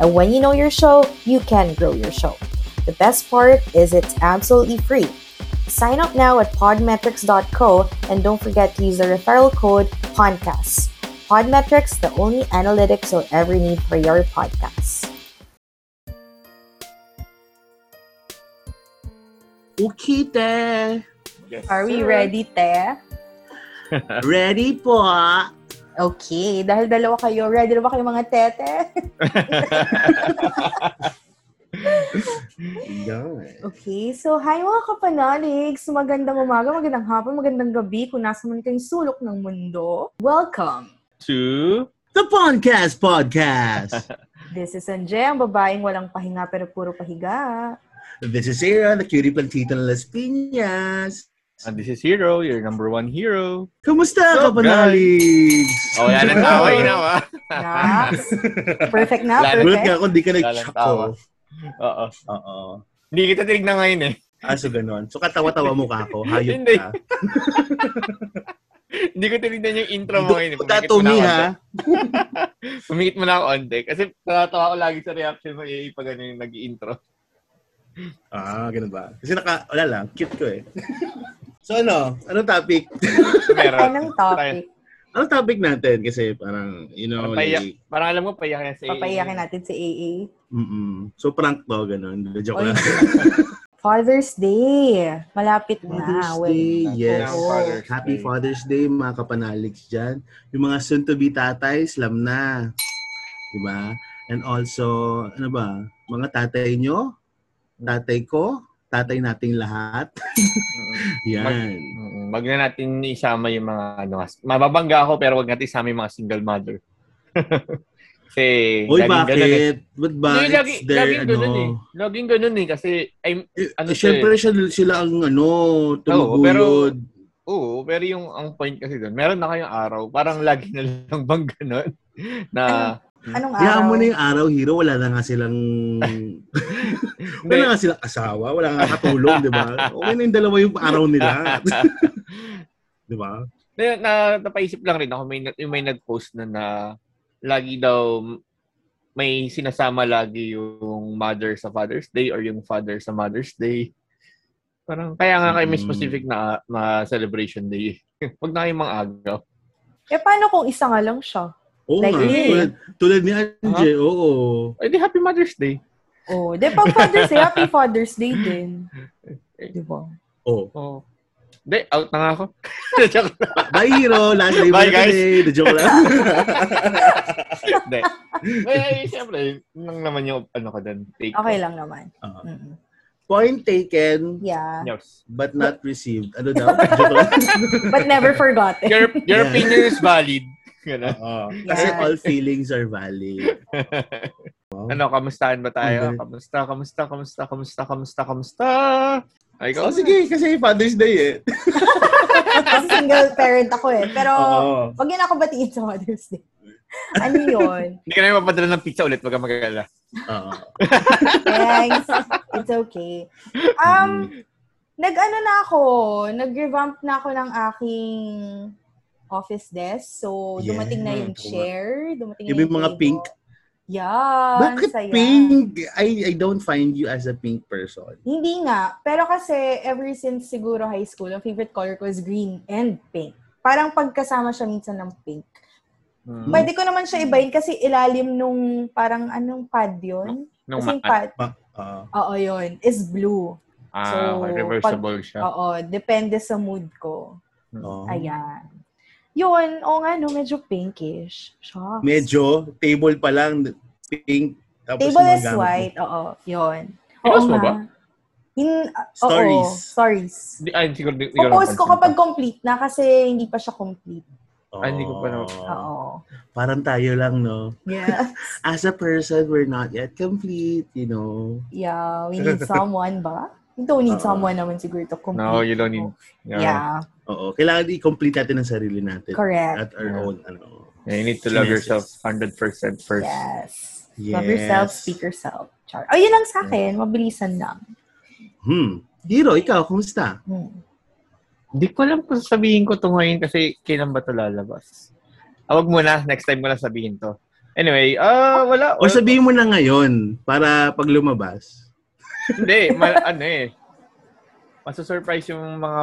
And when you know your show, you can grow your show. The best part is it's absolutely free. Sign up now at podmetrics.co and don't forget to use the referral code PODCAST. Podmetrics, the only analytics you'll ever need for your podcast. Okay, te. Yes, Are we sir. ready, Te? Ready po. Okay, dahil dalawa kayo, ready na ba kayo mga tete? Okay, so hi mga kapanaligs! Magandang umaga, magandang hapon, magandang gabi kung nasa man kayong sulok ng mundo. Welcome! to The Podcast Podcast. This is Anje, ang babaeng walang pahinga pero puro pahiga. This is Sarah, the cutie plantita ng Las Piñas. And this is Hero, your number one hero. Kamusta, What's up, kapanaligs? Oh, yan ang taway na ba? Yes. Perfect na, Lalo- Gulat perfect. nga ako, di ka Lalang nag-choco. tawa. Oo. Oo. Hindi kita tinignan ngayon eh. Ah, so ganun. So katawa-tawa mukha ko. Hayop ka. Hindi ko tinignan yung intro mo ngayon. na Tatumi ako ha. Pumikit mo na ako onte. Kasi natatawa ko lagi sa reaction mo eh, pag ano yung nag-intro. Ah, ganun ba? Kasi naka, wala lang, cute ko eh. So ano, anong topic? Pero, Anong topic? Anong topic natin? Kasi parang, you know, Parang like, Parang alam mo, payakin sa Papayakin natin si AA. mm So prank to, ganun. Joke Oy, lang. Father's Day. Malapit na. Father's. Day, yes. Oo. Father's Happy Day. Father's Day, mga kapanaligs dyan. Yung mga soon-to-be tatay, slam na. Diba? And also, ano ba? Mga tatay nyo, tatay ko, tatay nating lahat. Yan. Mm, Wag na natin isama yung mga ano, mababangga ako pero wag natin isama yung mga single mother. kasi Uy, laging ganun eh. bakit? Ba't ba? Hindi, lagi, their, laging ganun eh. ano, Laging ganun eh. Kasi, ay, eh, ano to Siyempre, sila, sila ang ano, tumuguyod. oo, pero yung ang point kasi doon, meron na kayong araw, parang lagi na lang bang ganun na, Anong Hayaan araw? mo na yung araw, hero. Wala na nga silang... wala na nga silang asawa. Wala nga katulong, di ba? Okay na yung dalawa yung araw nila. di ba? na, na, napaisip lang rin ako, may, yung may nag-post na na lagi daw may sinasama lagi yung mother sa Father's Day or yung father sa Mother's Day. Parang, kaya nga kayo may Mm. specific na, na celebration day. Huwag na kayong mga agaw. Eh, paano kung isa nga lang siya? Oo Like nga. me. Tulad, tulad ni Anje, oo. Ay, di Happy Mother's Day. Oh, di pag Father's Day, Happy Father's Day din. Di ba? Oh. Oh. Hindi, out na nga ako. Joke lang. Bye, hero. Last day Bye, guys. today. The joke lang. Hindi. Eh, siyempre, lang naman yung ano ko doon. Take Okay ko. lang naman. Oo. Mm-mm. Point taken, Yeah. Yes. but not received. Ano daw? But never forgotten. Your, your Yeah. opinion is valid. Ganun. Oo. Kasi all feelings are valid. Ano, kamustahan ba tayo? Okay. Kamusta, kamusta, kamusta, kamusta, kamusta, kamusta? Ay, Oh, sige. Kasi Father's Day eh. Kasi single parent ako eh. Pero, Oo. wag yun ako batiin sa Mother's Day. Ano yun? Hindi ka na mapadala ng pizza ulit, wag kang mag-alala. Oo. Thanks. It's okay. Um, nag-ano na ako, nag-revamp na ako ng aking office desk. So, Yeah. dumating na yung chair, dumating Yung na yung mga table. pink? Yan. Bakit saya. pink? I I don't find you as a pink person. Hindi nga. Pero kasi, ever since siguro high school, ang favorite color ko is green and pink. Parang pagkasama siya minsan ng pink. Hmm. Pwede ko naman siya ibahin kasi ilalim nung parang anong pad yun? Nung Kasi yung ma- pad, Oo. oo yun, is blue. ah, so, reversible siya. Oo, depende sa mood ko. Oo. Ayan. Yun, o nga no, medyo pinkish. Shucks. Medyo, table pa lang, pink. Tapos Table is gamit white, oo, yun. Pinost Oo mo nga. ba? In, ah, Stories. Oo, stories. Di, ay, siguro, di, siguro Popost ko kapag complete na kasi hindi pa siya complete. Ah, hindi ko pa na- Oo. Parang tayo lang, no? Yeah. As a person, we're not yet complete, you know? Yeah, we need someone ba? We don't need Oo. someone naman siguro to complete. No, you don't need. Yeah, Yeah. Oo. Kailangan i-complete natin ang sarili natin. correct. At our Yeah. own, ano. Yeah, you need to love Kinesis. yourself 100% first. Yes. Yes. Love yourself, speak yourself. Char. Oh, yun lang sa akin. Mabilisan lang. Hmm. Hiro, ikaw, kumusta? Hmm. Hindi ko alam kung sabihin ko to ngayon kasi kailan ba to lalabas. Ah, wag muna. Next time ko na sabihin to. Anyway, ah wala. O sabihin mo na ngayon para pag lumabas. Hindi, ma- ano eh. Masasurprise yung mga...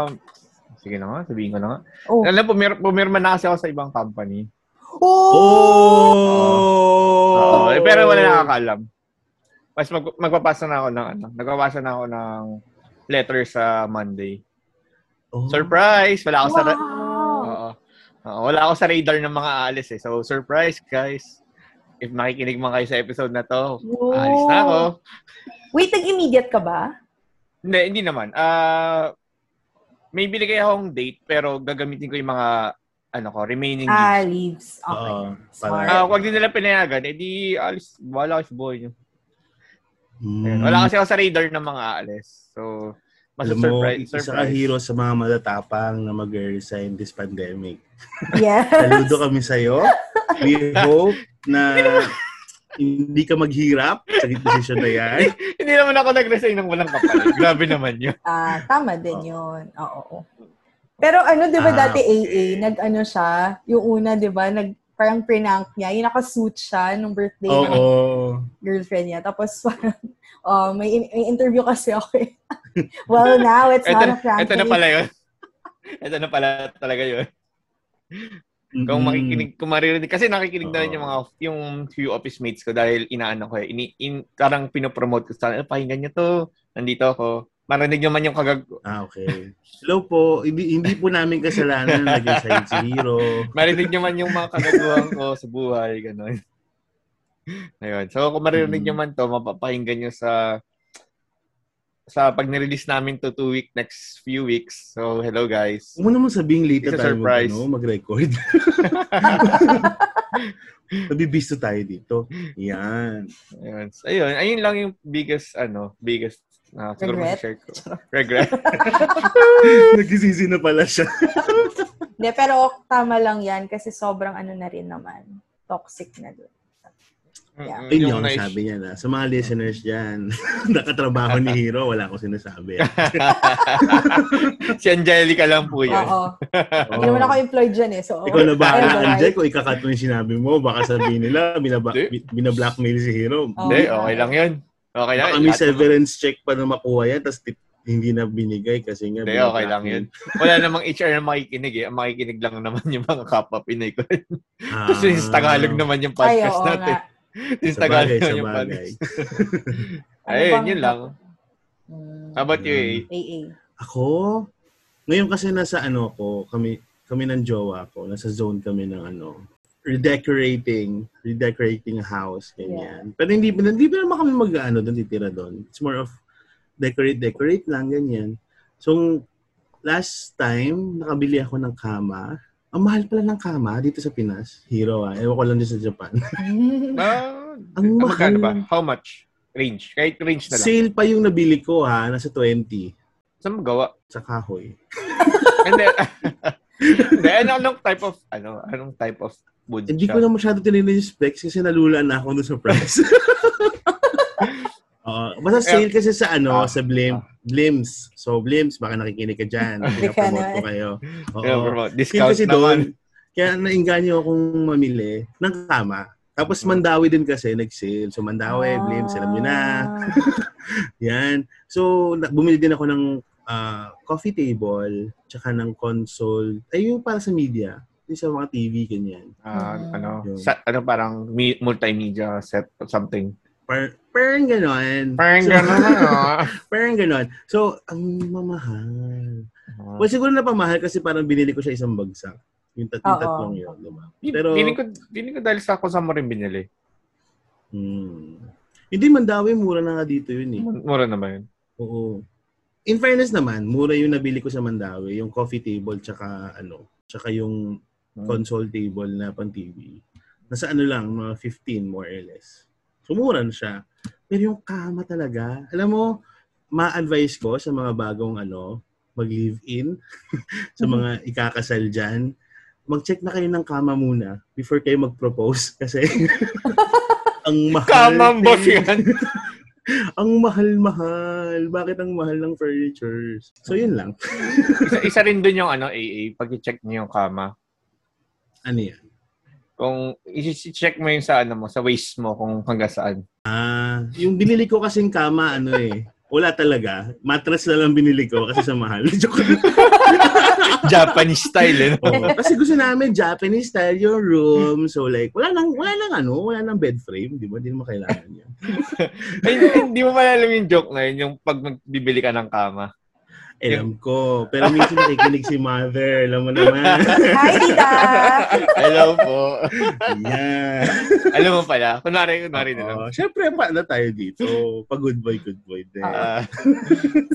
Sige na nga, sabihin ko na nga. Oh. Alam, pumir pumirma na kasi ako sa ibang company. Oh! Oh! Oo, eh, pero wala nakakaalam. Mas mag magpapasa na ako ng ano, nagpapasa na ako ng letter sa Monday. Oh. Surprise! Wala ako sa ra- Wow! Oo. Oo, wala ako sa radar ng mga aalis eh. So, surprise, guys. If makikinig man kayo sa episode na to, aalis na ako. Wait, nag-immediate ka ba? Hindi, hindi naman. Ah, may binigay akong date, pero gagamitin ko yung mga, ano ko, remaining Ah, leaves. leaves. Okay. Oo, Smart. Ah, wag din nila pinayagan, edi alis, wala sa buhay nyo. Hmm. Ayun. Wala kasi ako sa radar ng mga aalis. So, Alam mo, mas-surprise. isa ka surprise. hero sa mga matatapang na mag-resign this pandemic. Yes. Saludo kami sa'yo. We hope na hindi ka maghirap sa decision na yan. Hindi naman ako nag-resign ng walang kapalit. Grabe naman yun. Ah, tama din yun. Oo. Pero ano, di ba Ah, dati okay. AA, nag-ano siya, yung una, di ba, nag, parang prank niya, yung naka-suit siya nung birthday ng Oo. girlfriend niya. Tapos parang, oh, may, in- may interview kasi ako eh. well, now it's Ito, not a prank. ito na pala yun. ito na pala talaga yun. Kung makikinig, kung maririnig, kasi nakikinig na rin yung mga, yung few office mates ko dahil inaano ko eh. Ini, in, parang pinopromote ko sa, pakinggan nyo to, nandito ako. Marinig nyo man yung kagag... Ah, okay. Hello po. Hindi, hindi po namin kasalanan na nag-resign si Hero. Marinig nyo man yung mga kagaguhan ko sa buhay, gano'n. Ayun. So, kung maririnig Mm. nyo man to, mapapakinggan nyo sa sa pag nirelease namin to two week next few weeks. So, hello guys. Huwag mo naman sabing late It's a na tayo mag, surprise. ano, mag-record. Nabibisto tayo dito. Yan. Ayun. Ayun. Ayun lang yung biggest, ano, biggest, uh, siguro Regret? share ko. Regret. Nagsisisi na pala siya. Hindi, pero tama lang yan kasi sobrang ano na rin naman. Toxic na doon. Mm-mm. Ayun Yung yung sabi niya na. Sa mga listeners dyan, nakatrabaho ni Hero, wala akong sinasabi. si Angelica lang po yun. Oo. Hindi naman ako employed dyan eh. So, Ikaw na bahala, alright. Anjay, kung ikakat mo yung sinabi mo, baka sabihin nila, binaba, binablackmail si Hero. Hindi, okay lang yun. Okay lang. Baka may severance check pa na makuha yan, tapos tit- hindi na binigay kasi nga Hindi, okay lang yun. Wala namang HR na makikinig eh. Ang makikinig lang naman yung mga kapwa Pinay ko. Ah, Kasi yung Tagalog naman yung Ay, podcast oo natin. nga. Yung Sa Tagalog sa yung bagay. podcast. Ano Ayun, yun lang. How about you, eh? AA. Ako, ngayon kasi nasa ano ko, kami kami ng jowa ko, nasa zone kami ng ano, redecorating, redecorating a house, ganyan. Pero hindi, hindi pa naman kami mag-ano doon, titira doon. It's more of decorate, decorate lang, ganyan. So, last time, nakabili ako ng kama. Ang mahal pala ng kama dito sa Pinas. Hero ah. Ewan ko lang din sa Japan. Ah, Ang ah, magkano ba? mahal. How much? Range? Kahit range na lang. Sale pa yung nabili ko ha. Nasa 20. Saan mo gawa? Sa kahoy. And then, ano, anong type of, ano, anong type of wood Hindi ko na masyado tinignan yung specs kasi nalulaan na ako dun sa price. Oo. basta sale kasi sa ano, Ah, sa Blim, Blims. So, Blims, baka nakikinig ka dyan. Pinapromote ko kayo. Oo. Yeah, bro, Sale discount kasi naman. doon. Kaya nainganyo akong mamili ng kama. Tapos Mandawi din kasi nag-sale. So Mandawi, Blims, alam nyo na. Ah. Yan. So, na- bumili din ako ng ah, coffee table, tsaka ng console. Ay, yung para sa media. Yung sa mga TV, ganyan. Ah, Mm. ano, Yun. sa, ano parang multimedia set or something. Par parang ganon. Parang So, gano'n, ano? parang ganon. So, ang mamahal. Ah. Well, siguro na pamahal kasi parang binili ko siya isang bagsak. Yung, tat- yung tatlong yun, diba? Pero, feeling ko, feeling ko dahil sa ako sa mo rin binili. hmm. Hindi, Mandawi, mura na nga dito yun eh. Mura na ba yun? Oo. In fairness naman, mura yung nabili ko sa Mandawi, yung coffee table, tsaka ano, tsaka yung Hmm. console table na pang TV. Nasa ano lang, mga 15 more or less. Sumura na siya. Pero yung kama talaga, alam mo, ma-advise ko sa mga bagong ano, mag-live-in, sa mga ikakasal dyan, mag-check na kayo ng kama muna before kayo mag-propose kasi ang mahal. Boss eh. yan. ang mahal-mahal. Bakit ang mahal ng furnitures? So, yun lang. isa, isa rin dun yung ano, AA, pag i-check niyo yung kama. Ano yan? Kung i-check mo yung sa ano mo, sa waist mo kung hanggang saan. Ah, yung binili ko kasing kama, ano eh, wala talaga. Mattress na lang binili ko kasi sa mahal. Joke. Japanese style, eh. no? Oo, kasi gusto namin Japanese style yung room. So like, wala nang, wala nang ano, wala nang bed frame. Di ba? Hindi mo kailangan yan. Ay, Hindi mo pala alam yung joke na yun, yung pag magbibili ka ng kama. Alam ko. Pero minsan nakikinig si mother. Alam mo naman. Hi, Tita! Hello po. yeah. alam mo pala. Kunwari, kunwari na lang. Siyempre, paano tayo dito? Pag good boy, good boy din. Ah,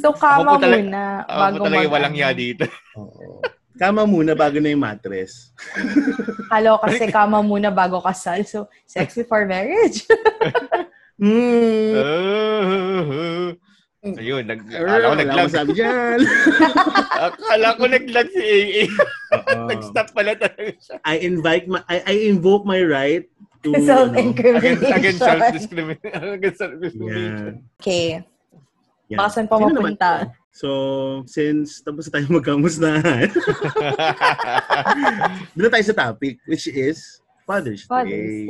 So, kama Ako po muna. ako bago po talaga mag- walang ya dito. Oo. Kama muna bago na yung mattress. Kalo kasi kama muna bago kasal. So, sex before marriage. Hmm. Uh, ayun, nag, akala ko naglag. sabi dyan. akala ko naglag si AA. Nag-stop pala talaga siya. I invite my I, I invoke my right to ano, Against, Self-incrimination. against self-discrimination. against self-discrimination. Okay. Baka saan pa mapunta? So, since tapos na tayo magkamustahan, doon tayo sa topic, which is Father's, Father's Day.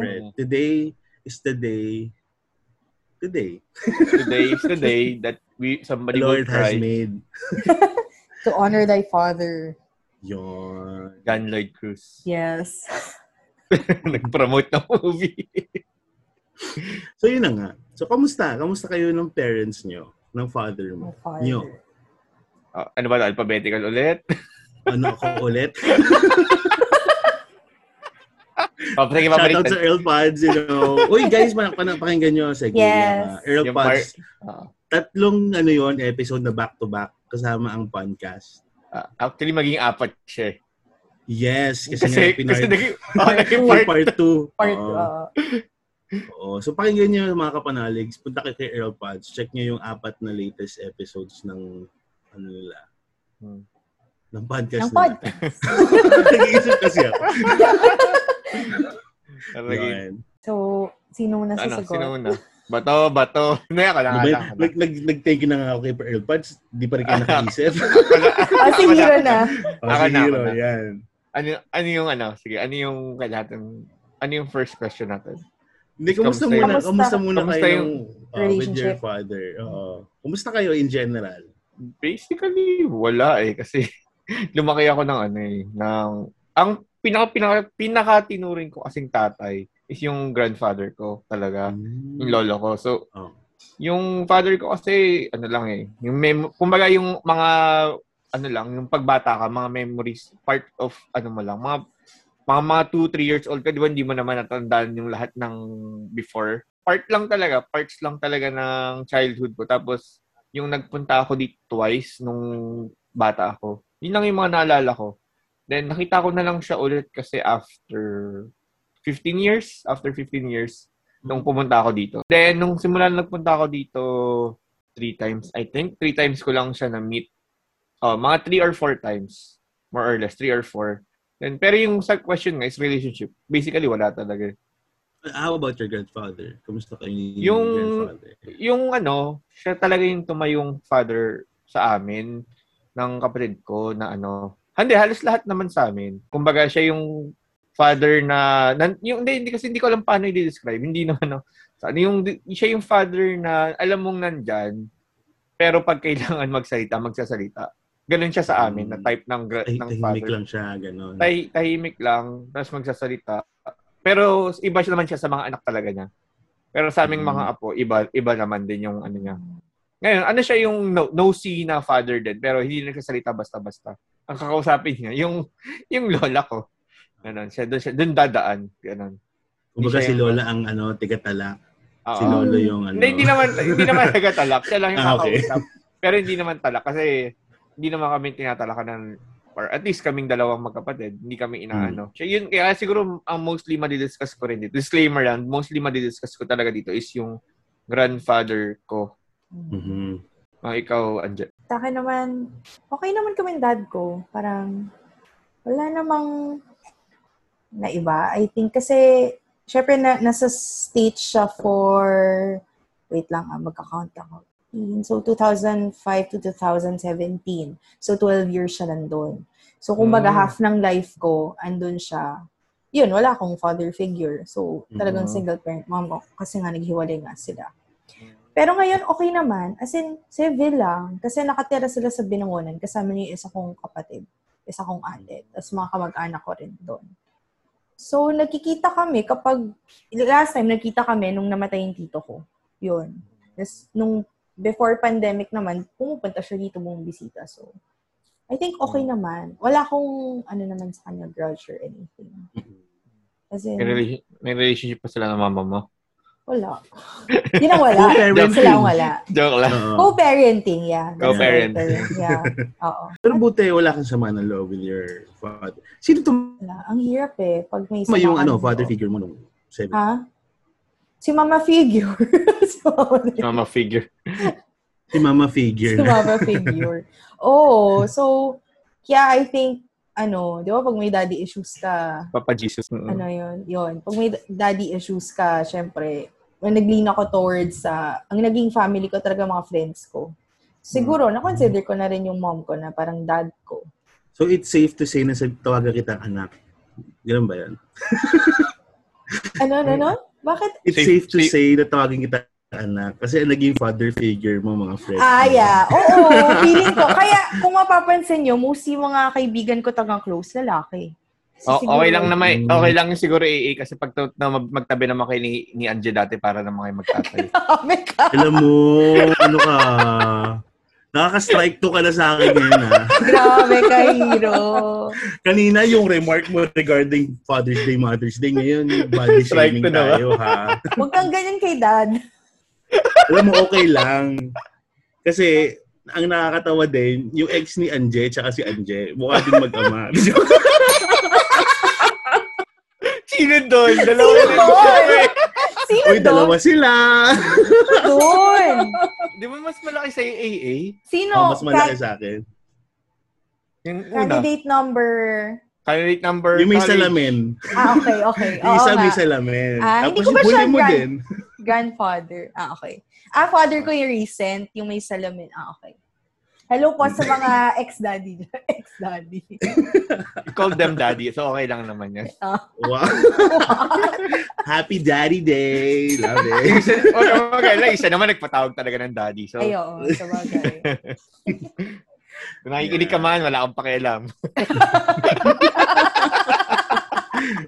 Day. Today is the day, today, today is the day that we the somebody will Lord has cry. made. To honor thy father. Yon. John Lloyd Cruz. Yes. Nag-promote ng movie. So, yun na nga. So, kamusta? Kamusta kayo ng parents nyo? Ng father mo? My father. Nyo? Ah, ano ba? Alphabetical ulit? Ano ako ulit? Oh, sige, Shoutout papalitan. sa Earpods, you know. Uy, guys, pan- pakinggan nyo. Sige, Yes. uh, Earpods. Ah, Tatlong, ano yon episode na back-to-back kasama ang podcast. ah, actually, maging apat siya. eh. Yes, kasi, Kasi, nga kasi pinart- naging, oh, naging part, part. part 2. Part, Oo. uh, Oo. So, pakinggan nyo mga kapanaligs. Punta kayo kay Earpods. Check nyo yung apat na latest episodes ng ano nila. Hmm. Ng podcast ng podcast. Nag-iisip kasi ako. Yun. So, sino muna ano, sasagot? sino una? Bato, bato. Hindi, ako lang. Ano ako ba, lang, ako lang. nag, nag, nag-thank you na nga ako kay Earpods. Di pa rin kayo nakaisip. Ah, si lang. na. oh, Ako si na, ako Hiro, na. yan. Ano, ano yung ano? Sige, ano yung kailangan? Ano yung first question natin? Hindi, kumusta Kamusta muna, kumusta muna Kamusta kayo yung uh, with your relationship? father? Oo. Kumusta kayo in general? Basically, wala eh. Kasi lumaki ako ng ano eh. Ng, ang pinaka, pinaka, pinaka tinuring ko kasing tatay is yung grandfather ko talaga. Yung lolo ko. So, Oh. yung father ko kasi, ano lang eh. Yung mem- kumbaga yung mga, ano lang, yung pagbata ka, mga memories, part of, ano mo lang, mga, mga, mga 2-3 years old ka, di ba, hindi mo naman natandaan yung lahat ng before. Part lang talaga, parts lang talaga ng childhood ko. Tapos, yung nagpunta ako dito twice nung bata ako. Yun lang yung mga naalala ko. Then, nakita ko na lang siya ulit kasi after 15 years, after 15 years, nung pumunta ako dito. Then, nung simula na nagpunta ako dito, three times, I think, three times ko lang siya na-meet. Oh, mga three or four times. More or less, three or four. Then, pero yung sa question nga is relationship. Basically, wala talaga. How about your grandfather? Kumusta kayo ni Yung- grandfather? Yung ano, siya talaga yung tumayong father sa amin ng kapatid ko na ano. Hindi, halos lahat naman sa amin. Kumbaga, siya yung father na, nan, yung, hindi, hindi kasi hindi ko alam paano i-describe. Hindi naman, no. Ano, yung, siya yung father na alam mong nandyan, pero pag kailangan magsalita, magsasalita. Ganun siya sa amin, na type ng, gra- Tay- ng tahimik father. lang siya, gano'n. Tay, tahimik lang, tapos magsasalita. Pero iba siya naman siya sa mga anak talaga niya. Pero sa aming Mm. mga apo, iba iba naman din yung ano niya. Ngayon, ano siya yung no, no-see na father din, pero hindi nagsasalita basta-basta. Ang kakausapin niya, yung yung lola ko. Ganun, siya doon siya doon dadaan, ganun. Kumbaga siya si Lola ang ano, tigatala. Oo. Si Lolo yung ano. Hindi, hindi naman hindi naman talaga talak, siya lang yung Ah, okay. kakausap. Pero hindi naman talak kasi hindi naman kami tinatalakan ng or at least kaming dalawang magkapatid, hindi kami inaano. So yun, kaya siguro ang mostly madidiscuss ko rin dito, disclaimer lang, mostly madidiscuss ko talaga dito is yung grandfather ko. Mhm. Ah, ikaw, Anje. Sa akin naman, okay naman kami dad ko. Parang, wala namang na iba. I think kasi, syempre na, nasa stage siya for, wait lang ah, magka-count ako. So, 2005 to 2017. So, 12 years siya nandun. So, kumbaga Mm. half ng life ko, andun siya. Yun, wala akong father figure. So, talagang Mm. single parent mom ko. Kasi nga, naghiwalay nga sila. Pero ngayon, okay naman. As in, civil lang. Kasi nakatira sila sa Binangonan. Kasama niyo yung isa kong kapatid. Isa kong ate. Tapos mga kamag-anak ko rin doon. So, nagkikita kami kapag, last time, nagkita kami nung namatay yung tito ko. Yun. Tapos, nung before pandemic naman, pumupunta siya dito mong bisita. So, I think okay naman. Wala akong, ano naman sa kanya, grudge or anything. As in, may relationship pa sila ng mama mo? Wala. Yun ang wala. Co-parenting. Sila ang wala. Joke lang. Oo. Co-parenting, yeah. That's Co-parent. better. Yeah. Oo. Pero buti, wala kang sama ng love with your father. Sino to Wala. Ang hirap eh. Pag may ma yung sama ano, father figure mo nung seven? Ha? Si Mama Figure. si Mama, figure. Si mama si figure. Mama Figure. Oh, so, yeah, I think, ano, di ba pag may daddy issues ka, Papa Jesus. Mm. ano yun, yun. Pag may daddy issues ka, syempre, when nag-lean ako towards sa, ang naging family ko talaga mga friends ko. Siguro, na-consider ko na rin yung mom ko na parang dad ko. So it's safe to say na sa tawagan kitang anak. Ganun ba yan? Ano, ano, ano? Bakit? It's Safe- safe, to safe- say na tawagin kita anak. Kasi naging father figure mo mga friends. Ah, yeah. Oo, feeling ko. Kaya, kung mapapansin nyo, mostly mga kaibigan ko tagang close, lalaki. So, O- siguro- okay lang naman, Mm. okay lang yung siguro AA kasi pag na mag- magtabi naman kayo ni, ni Anje dati para naman kayo magtatay. Ka. Alam mo, ano ka, nakaka-strike to ka na sa akin ngayon ha. Grabe ka, hero. Kanina yung remark mo regarding Father's Day, Mother's Day, ngayon body shaming na tayo ha. Huwag kang ganyan kay dad. Alam mo, okay lang. Kasi, ang nakakatawa din, yung ex ni Anje tsaka si Anje, mukha din mag-ama. Sino doon? Dalawa Sino doon? Sino Uy, dalawa sila! doon? Di ba mas malaki sa AA? Sino? Oh, mas malaki sa akin. Yung una. Candidate number... Candidate number Yung may college. salamin. Ah, okay, okay. Yung Oo isa may nga. salamin. Ah, hindi Tapos ko ba siya mo grand- din. Grandfather. Ah, okay. Ah, father ko yung recent, yung may salamin. Ah, okay. Hello po sa mga ex-daddy. ex-daddy. Call them daddy. So, okay lang naman yan. Wow. Happy Daddy Day. Love it. O, okay lang. Isa naman nagpatawag talaga ng daddy. So, Ay, oo, sa bagay. kung nakikinig ka man, wala akong pakialam.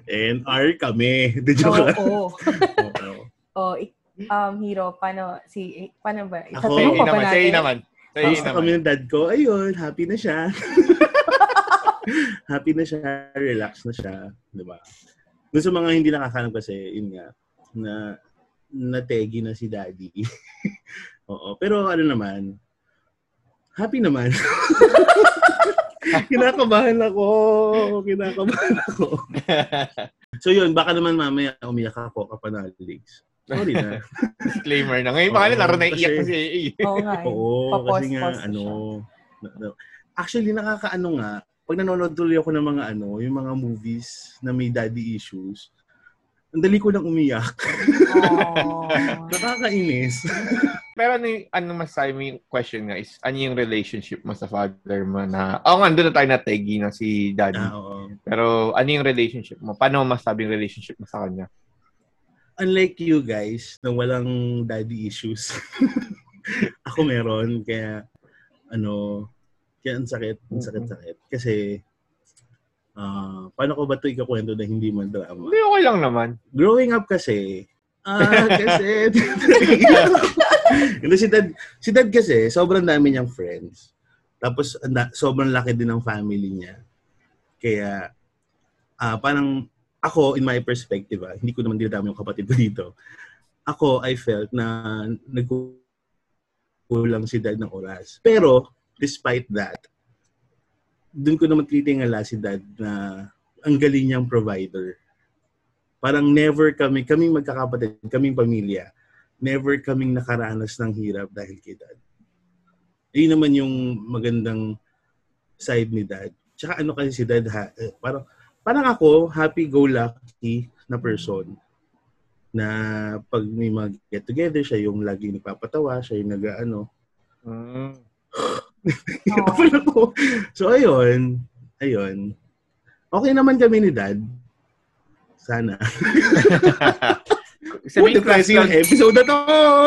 NR kami. The joke lang. Oo. Oo. Oh, ik- um, hero, paano, si, paano ba? Ako, ba naman. Say natin? naman. Say Kamusta naman. kami ng dad ko? Ayun, happy na siya. happy na siya, relax na siya, 'di ba? Dun sa mga hindi nakakalam kasi, yun nga, na nategi na si daddy. Oo, pero ano naman, happy naman. kinakabahan ako, kinakabahan ako. So yun, baka naman mamaya umiyak ako kapanalig. Sorry na. Disclaimer na. Ngayon, baka Oo, laro na iiyak kasi- AA. Oo nga. eh. Oo, kasi nga, ano, siya. na- na- actually, nakakaano nga, pag nanonood tuloy ako ng mga ano, yung mga movies na may daddy issues, ang dali ko nang umiyak. Oh. Nakakainis. Pero ano, yung- ano yung question nga is, ano yung relationship mo sa father mo na, oh nga, doon na tayo nategi na si daddy. Ah, oo. Pero ano yung relationship mo? Paano mo masabing relationship mo sa kanya? Unlike you guys, na walang daddy issues. ako meron, kaya, ano, kaya ang sakit, ang sakit-sakit. Kasi, ah, paano ko ba ito ikakwento na hindi man drama? Hindi, okay lang naman. growing up kasi, ah, kasi, Hindi, si dad, si dad kasi, sobrang dami niyang friends. Tapos, sobrang laki din ng family niya. Kaya, ah parang, ako, in my perspective, ah, hindi ko naman dinadami yung kapatid ko dito. Ako, I felt na nagkulang si dad ng oras. Pero, despite that, doon ko naman titingala si dad na ang galing niyang provider. Parang never kami, kaming magkakapatid, kaming pamilya, never kaming nakaranas ng hirap dahil kay dad. Yun naman yung magandang side ni dad. Tsaka ano kasi si dad, ha, eh, parang, parang ako, happy-go-lucky na person na pag may mag get together siya yung lagi nagpapatawa siya yung nag-ano Mm. Ako. So, ayun. Ayun. Okay naman kami ni Dad. Sana. Sabihin, Puti class clown, episode na to!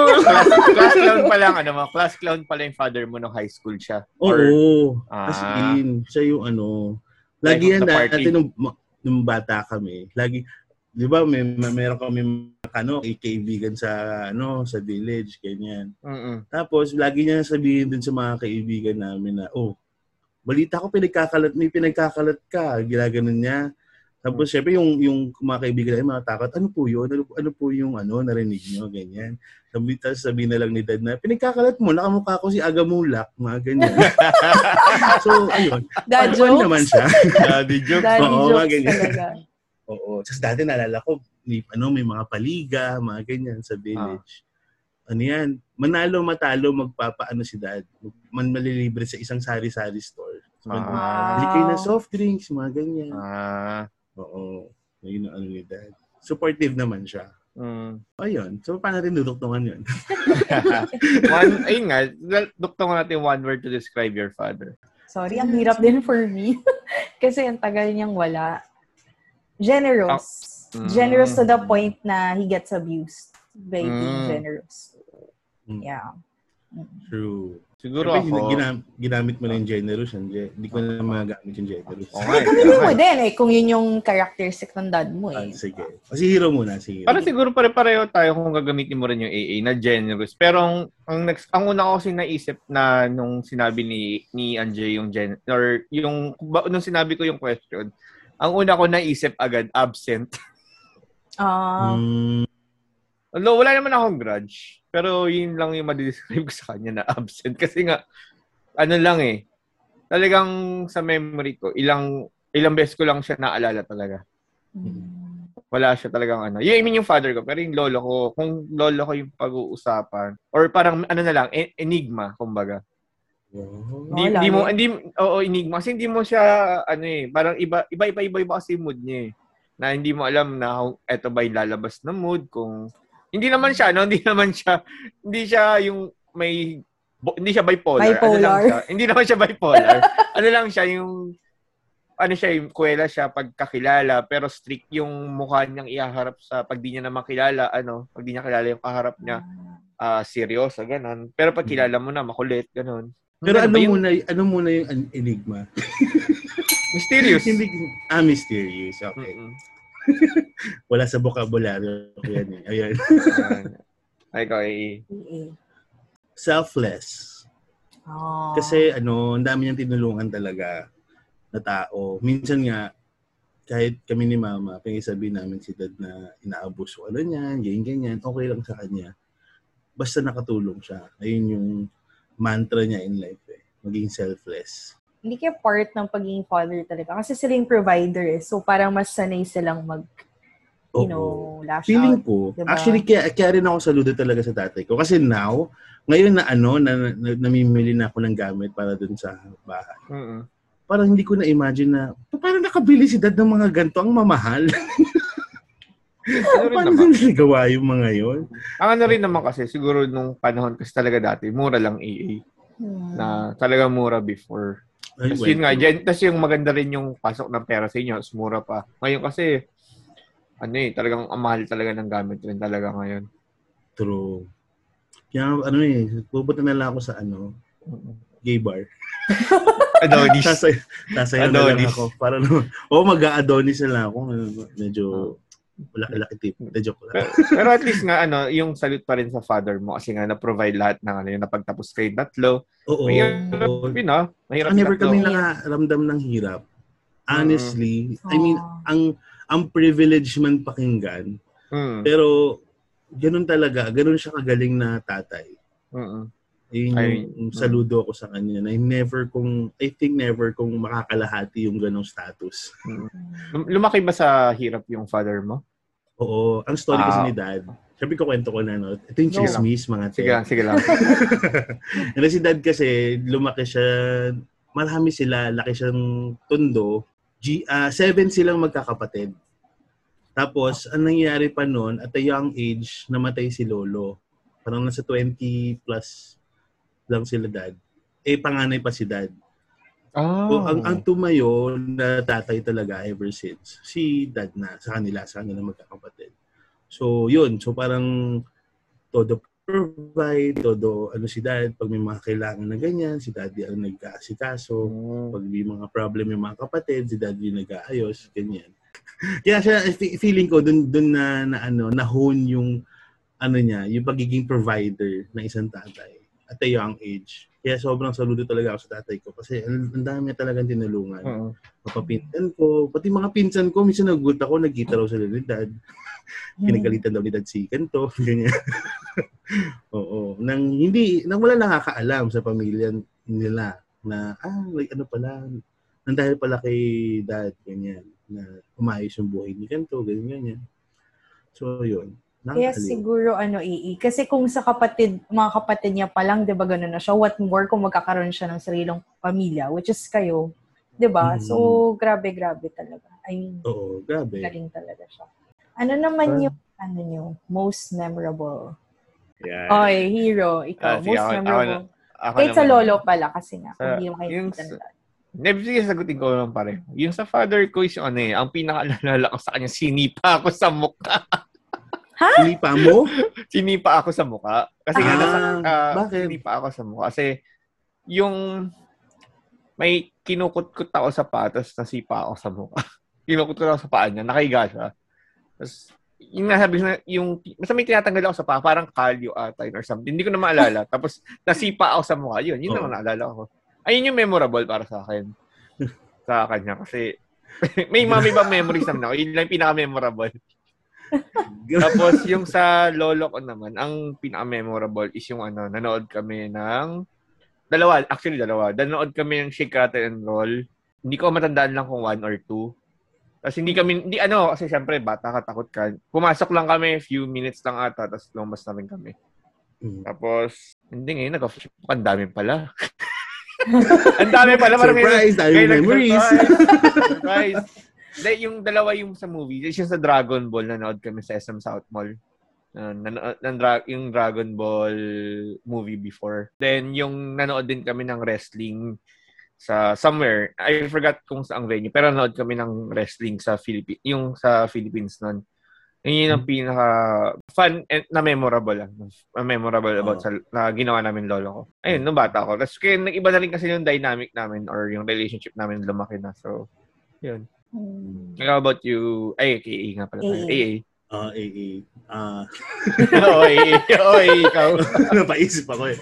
class, class clown pa lang, ano mo, class clown pala yung father mo nung high school siya. Oo. As Ah. in, siya yung ano. Lagi yan dati nung, nung bata kami. Lagi, di ba, may, may meron kami ano, kaibigan sa ano sa village, ganyan. mm Tapos, lagi niya sabihin dun sa mga kaibigan namin na, oh, balita ko pinagkakalat, may pinagkakalat ka. Ginaganon niya. Tapos, syempre, yung, yung mga kaibigan namin, mga takot, ano po yun? Ano, ano po yung ano, narinig niyo? Ganyan. Sabi, tapos sabihin na lang ni dad na, pinagkakalat mo, nakamukha ko si Agamulak, mga ganyan. so, ayun. Dad Ano jokes? naman siya. Daddy joke. Daddy Oo, mga jokes ganyan. talaga. Oo. Tapos dati naalala ko, may, ano, may mga paliga, mga ganyan sa village. Ano yan, manalo matalo magpapaano si dad. Man malilibre sa isang sari-sari store. So, Ah. Bili kayo ng soft drinks, mga ganyan. Ah. Oo. Yun ang ano ni dad. Supportive naman siya. Mm. Ayun. So, paano rin duduktungan yun? one, ayun nga, dukto nga natin one word to describe your father. Sorry, ang hirap din for me. Kasi ang tagal niyang wala. Generous. Mm. Generous to the point na he gets abused by being Mm. generous. Mm. Yeah. True. Siguro Siyempre, ako, gina- ginamit mo na yung generous. Hindi hindi ko na magagamit yung generous. Okay. Gamitin mo din eh, kung yun yung characteristic ng dad mo Ah, eh. sige. O, si hero muna. Si hero. Parang siguro pare-pareho tayo kung gagamitin mo rin yung AA na generous. Pero ang, ang next ang una ko kasi naisip na nung sinabi ni ni Anjay yung gen or yung ba- nung sinabi ko yung question, ang una ko naisip agad absent. Ah, Mm, Although wala naman akong grudge, pero yun lang yung ma-describe ko sa kanya na absent kasi nga ano lang eh. Talagang sa memory ko, ilang ilang beses ko lang siya naalala talaga. mm. wala siya talagang ano. Yung, I mean yung father ko, pero yung lolo ko, kung lolo ko yung pag-uusapan, or parang ano na lang, e- enigma, kumbaga. Hindi, hindi mo, hindi, oo, enigma. Kasi hindi mo siya, ano eh, parang iba, iba, iba, iba, iba kasi mood niya eh. Na hindi mo alam na eto ba yung lalabas na mood, kung, hindi naman siya, no? Hindi naman siya, hindi siya yung may, bo- hindi siya bipolar. Ano lang Bipolar. siya, hindi naman siya bipolar. ano lang siya, yung, ano siya, yung kuwela siya pagkakilala, pero strict yung mukha niyang ihaharap sa pag di niya naman kilala, ano, pag di niya kilala yung kaharap niya, ah seryoso, ganun. Pero pag kilala mo na, makulit, ganun. Pero Ganun ano ba yung muna, ano muna yung an- enigma? Mysterious. Hindi, ah, mysterious. Okay. Mm-mm. Wala sa vocabulary ko yan eh. Ayan. Ayan. Ay, ikaw, eh. AA. Selfless. Oh. Kasi ano, ang dami niyang tinulungan talaga na tao. Minsan nga, kahit kami ni mama, pinagsabi namin si dad na inaabuso ano niyan, ganyan, ganyan, okay lang sa kanya. Basta nakatulong siya. Ayun yung mantra niya in life eh. Maging selfless. Hindi kaya part ng pagiging father talaga. Kasi sila yung provider eh. So parang mas sanay silang mag, you Oo. know, lash Feeling out. ko, diba? actually, kaya, kaya rin ako saludo talaga sa tatay ko. Kasi now, ngayon na ano, na, na, namimili na ako ng gamit para dun sa bahay. Mm-mm. Parang hindi ko na-imagine na, parang nakabili si dad ng mga ganito, ang mamahal. Ano rin Paano naman. nagawa yung mga yon? Ang ano rin naman kasi, siguro nung panahon kasi talaga dati, mura lang AA. Hmm. Na talagang mura before. Tapos yun nga, dyan, tapos yung maganda rin yung pasok ng pera sa inyo, mura pa. Ngayon kasi, ano eh, talagang ang mahal talaga ng gamit rin talaga ngayon. True. Kaya ano eh, pupunta na lang ako sa ano, gay bar. Adonis. Sasay, sasayaw na lang Adonis. ako. Para naman, oo, mag-a-adonis na lang ako. Medyo, laki-laki tip. De joke lang. pero, pero at least nga, ano, yung salute pa rin sa father mo kasi nga na-provide lahat ng ano, yung napagtapos kayo tatlo. Oo. Mahirap yun, ah. Mahirap Ah, never tatlo. kami nakaramdam ng hirap. Honestly, I mean, ang ang privilege man pakinggan, Mm. pero ganun talaga, ganun siya kagaling na tatay. Mm-mm. Ayun Ay, yung mm. saludo ko sa kanya na never kung, I think never kung makakalahati yung ganong status. Lum- Lumaki ba sa hirap yung father mo? Oo, ang story kasi Ah. ni dad, sabi ko kwento ko na, no? ito yung chismis, mga te. Sige lang, sige lang. Ano si dad kasi, lumaki siya, marami sila, laki siyang tundo. G, ah, seven silang magkakapatid. Tapos, ang nangyari pa noon, at a young age, namatay si lolo. Parang nasa 20 plus lang sila dad. Eh, panganay pa si dad. Oh. So, ang, ang tumayo na tatay talaga ever since, si dad na sa kanila, sa kanila magkakapatid. So, yun. So, parang todo provide, todo ano si dad, pag may mga kailangan na ganyan, si daddy ang nagkaasikaso. Mm. Pag may mga problem yung mga kapatid, si daddy yung nag-aayos, ganyan. Kaya siya, fe- feeling ko, dun, dun na, na ano, na-hone yung, ano niya, yung pagiging provider ng isang tatay at a young age. Kaya sobrang saludo talaga ako sa tatay ko kasi ang ang dami niya talagang tinulungan. Mm. Mapapinsan ko, pati mga pinsan ko, minsan nagulat ako, nagkita raw sila ni dad. Pinagalitan daw ni dad si Kanto, ganyan. Oo. Nang hindi, nang wala nakakaalam sa pamilya nila na, ah, like, ano pala, nang dahil pala kay dad, ganyan, na umayos yung buhay ni Kanto, ganyan, ganyan. So, yun. Kaya Nakakaliw. siguro ano, ii. Kasi kung sa kapatid, mga kapatid niya pa lang, di ba gano'n na siya, what more kung magkakaroon siya ng sariling pamilya, which is kayo. Di ba? Mhm. So, grabe, grabe talaga. I mean, Oo, grabe. galing talaga siya. Ano naman Ah. yung, ano nyo, most memorable? Yeah. Oy, hero, ikaw, sige, most ako- ako memorable. Ako Kahit sa naman. lolo pala, kasi nga, Sa- hindi yung makikita sa- nila. Never sige, sagutin ko lang pare. Yung sa father ko is ano eh, ang pinakaalala ko sa kanya, sinipa ako sa mukha. Sinipa mo? sinipa ako sa mukha. Kasi nga, Ah, nasa, ah, bakit? sinipa ako sa mukha. Kasi, yung, may kinukut-kut ako sa patas, nasipa ako sa mukha. kinukut-kut ako sa paa niya, nakahiga siya. Tapos, yung nasabi na, yung, basta may tinatanggal ako sa paa, parang kalyo ata or something. Hindi ko na maalala. Tapos, nasipa ako sa mukha. Yun, yun lang ang naalala ko. Ayun yung memorable para sa akin. sa kanya. Kasi, may mga ibang memories naman ako. Yun lang yung pinaka-memorable. Tapos yung sa lolo ko naman, ang pinaka-memorable is yung ano, nanood kami ng dalawa, actually dalawa. Nanood kami ng Shake, Rattle and Roll. Hindi ko matandaan lang kung one or two. Tapos hindi kami, hindi ano, kasi syempre bata ka, takot ka. Pumasok lang kami, few minutes lang ata, tapos lumas na rin kami. Mm. Tapos, hindi ngayon, nag-flip ang dami pala. ang dami pala. Surprise! Kayo memories! nag-surprise. Surprise. Hindi, yung dalawa yung sa movie. Yung sa Dragon Ball, nanood kami sa SM South Mall. Uh, nanood, dra- yung Dragon Ball movie before. Then, yung nanood din kami ng wrestling sa somewhere. I forgot kung saang venue. Pero nanood kami ng wrestling sa Philippines. Yung sa Philippines nun. Yun yun ang pinaka fun and na memorable lang. Na memorable about Oo. sa na ginawa namin lolo ko. Ayun, nung bata ko. Tapos kaya nag-iba na rin kasi yung dynamic namin or yung relationship namin lumaki na. So, yun. Hmm. How about you? Ay, kay AA nga pala. AA. AA. Ah, eh, eh. Ah, Oo, AA. Oo, AA, ikaw. napaisip ako eh.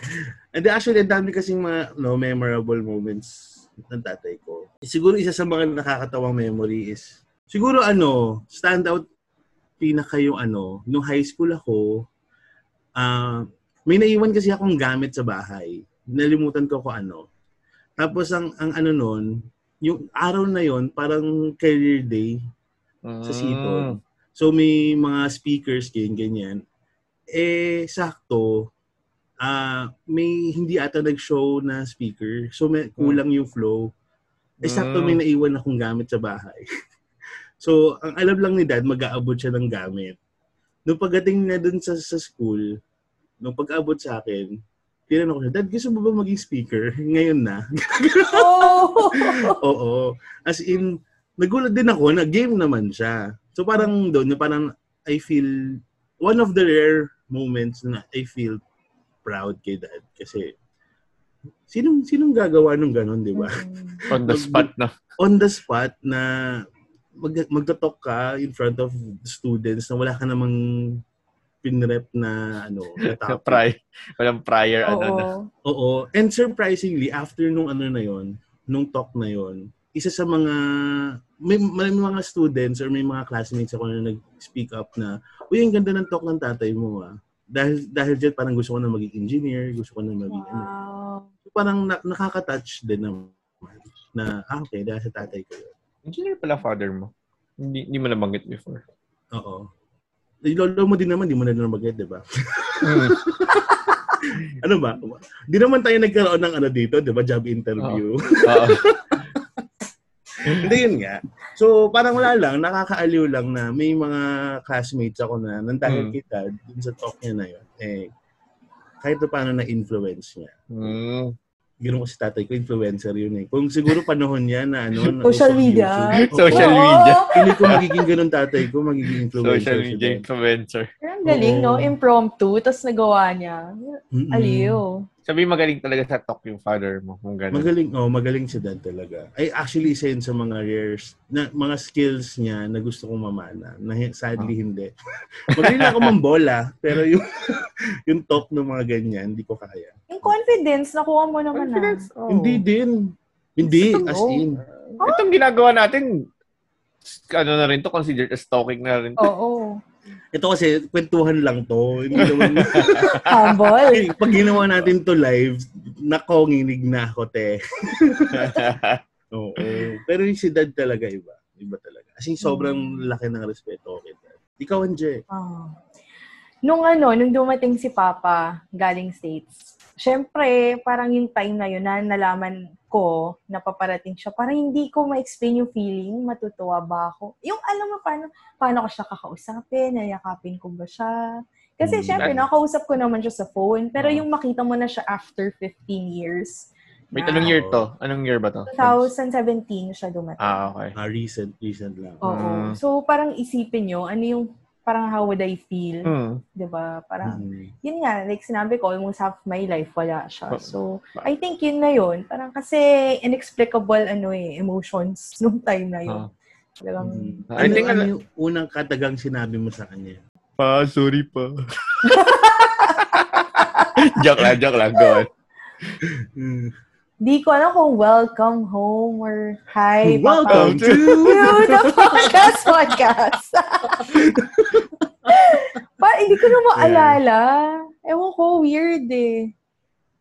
And actually, ang dami kasing mga no, memorable moments ng tatay ko. Siguro isa sa mga nakakatawang memory is, siguro ano, stand out pinaka yung ano, nung high school ako, ah may naiwan kasi akong gamit sa bahay. Nalimutan ko kung ano. Tapos ang, ang ano nun, yung araw na yon parang career day sa Seaton. So may mga speakers ganyan ganyan. Eh sakto ah may hindi ata nag-show na speaker. So may kulang yung flow. Eh sakto may naiwan akong gamit sa bahay. so ang alam lang ni dad mag-aabot siya ng gamit. Nung pagdating na dun sa, sa school, nung pag-abot sa akin, tinanong ko siya, Dad, gusto mo ba maging speaker? Ngayon na. Oh! Oo. As in, nagulat din ako na game naman siya. So parang doon, na parang I feel, one of the rare moments na I feel proud kay dad. Kasi, sinong, sinong gagawa nung ganon, di ba? On the spot na. On the spot na mag, magtatalk ka in front of students na wala ka namang pinrep na ano, na. Prior. Walang prior, ano na. Oo. Oo. And surprisingly, after nung ano na yon, nung talk na yon, isa sa mga may, may mga students or may mga classmates ako na nag-speak up na, uy, ang ganda ng talk ng tatay mo ah. dahil dahil dyan parang gusto ko na maging engineer, gusto ko na maging ano. Wow. So, parang na, nakaka-touch din naman na, ah, okay, dahil sa tatay ko yun. Engineer pala father mo. Hindi, hindi mo nabanggit before. Oo. Lolo mo din naman, di mo na nabanggit, di ba? Mm. ano ba? Di naman tayo nagkaroon ng ano dito, di ba? Job interview. Oo. Hindi yun nga. So, parang wala lang, nakakaaliw lang na may mga classmates ako na nang dahil Mm. kita dun sa talk niya na yun, eh, kahit pa paano na-influence niya. Mm. Ganoon ko si tatay ko, influencer yun eh. Kung siguro panahon niya na ano, na Social media. YouTube, Social Oo. media. Hindi ko magiging ganun tatay ko, magiging influencer. Social media influencer. Ang galing, no? Oo. Impromptu, tapos nagawa niya. Mm-mm. Aliw. Sabi magaling talaga sa talk yung father mo. Kung gano'n. Magaling, oh, magaling si dad talaga. Ay, actually, isa yun sa mga rares, na, mga skills niya na gusto kong mamana. Na sadly, Ah. hindi. Magaling na ako mambola, pero yung, yung talk ng mga ganyan, hindi ko kaya. Yung confidence, nakuha mo naman Confidence. na. Oh. Hindi din. Hindi, as in. Itong ginagawa natin, ano na rin to, considered as stalking na rin to. Oo. Ito kasi, kwentuhan lang to. Hindi naman, Humble. pag ginawa natin to live, nako, nginig na ako, te. Oo. Pero yung si dad talaga, iba. Iba talaga. Kasi sobrang laki ng respeto ko kay dad. Ikaw, Anje. Ah. Nung ano, nung dumating si Papa galing States, syempre, parang yung time na yun na nalaman ko na paparating siya, parang hindi ko ma-explain yung feeling, matutuwa ba ako. Yung alam mo, paano, paano ko siya kakausapin, nayakapin ko ba siya. Kasi Hmm. syempre, nakausap ko naman siya sa phone, pero Ah. yung makita mo na siya after 15 years. Wait, na- anong year to? Anong year ba to? 2017 siya dumating. Ah, okay. Ah, recent, recent lang. Oo. Mm. So, parang isipin nyo, ano yung, parang how would I feel? Hmm. 'di ba? Parang Mm. yun nga, like sinabi ko, almost half my life wala siya. Oh. So, I think yun na yun. Parang kasi inexplicable ano eh, emotions nung time na yun. Ah. Talagang, Mm. I Ano, think ano yung unang katagang sinabi mo sa kanya? Pa, sorry pa. joke lang, joke lang. Go on. Di ko alam kung welcome home or hi, Welcome Papa. to... to the podcast podcast. pa, hindi ko na maalala. Ewan ko, weird eh.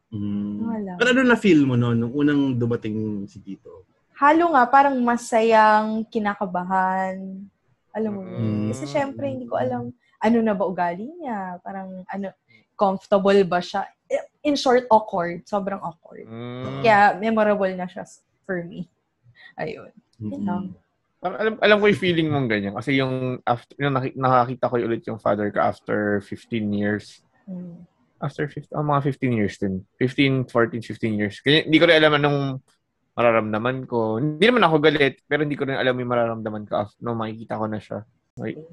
Mm. Wala. Pero ano na-feel mo no, nung unang dumating si Tito? Halo nga, parang masayang kinakabahan. Alam mo. Mm. Kasi syempre, hindi ko alam ano na ba ugali niya. Parang ano, comfortable ba siya. In short, awkward. Sobrang awkward. Hmm. Kaya memorable na siya for me. Ayun. Yun lang. Parang alam, alam ko yung feeling mong ganyan. Kasi yung, after, yung nakakita ko ulit yung father ko after 15 years. Mm. After 15, oh, mga 15 years din. 15, 14, 15 years. Kaya hindi ko rin alam anong mararamdaman ko. Hindi naman ako galit, pero hindi ko rin alam yung mararamdaman ko after no, makikita ko na siya.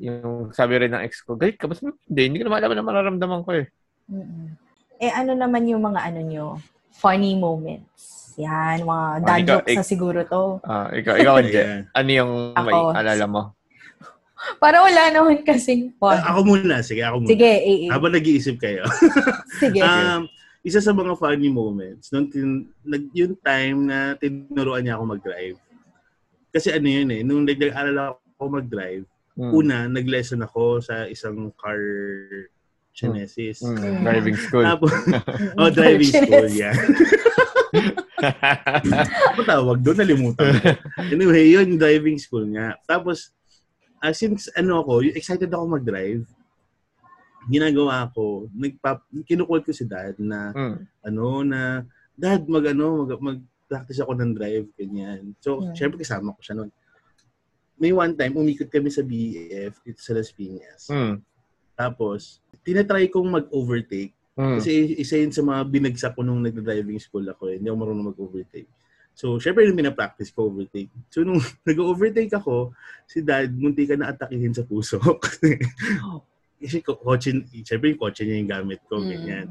Yung sabi rin ng ex ko, galit ka ba? Hindi, hindi ko naman alam na mararamdaman ko eh. Mm-mm. Eh, ano naman yung mga ano nyo? Funny moments. Yan, mga Ah, dad ikaw- jokes na siguro to. Ah, ikaw, ikaw. Ayan. Ano yung may Ako. alala mo? Para wala naman kasing fun. Ah, ako muna, sige, ako muna. Sige, eh, eh. Habang nag-iisip kayo. Sige. um, isa sa mga funny moments, nung tin, nag, yung time na tinuruan niya ako mag-drive. Kasi ano yun eh, nung nag- nag-aaral ako mag-drive, Hmm. una, nag-lesson ako sa isang car Hmm, Mm. Driving school. Tapos, oh, driving school, yeah. Ano tawag doon? Nalimutan ko. Anyway, yun, driving school nga. Tapos, ah, since ano ako, excited ako mag-drive, ginagawa ko, nagpa, kinukul ko si dad na, Hmm. ano, na, dad, mag, ano, mag, mag-practice ako ng drive, ganyan. So, Yeah. syempre kasama ko siya noon. May one time, umikot kami sa BEF dito sa Las Piñas. Hmm. Tapos, tinatry kong mag-overtake. Hmm. Kasi isa yun sa mga binagsak ko nung nag-driving school ako eh. Hindi ako marunong mag-overtake. So, syempre yung pinapractice ko overtake. So, nung nag-overtake ako, si dad, munti ka na atakihin sa puso. Kasi ko- kotse, syempre yung kotse niya yung gamit ko, Mm. ganyan.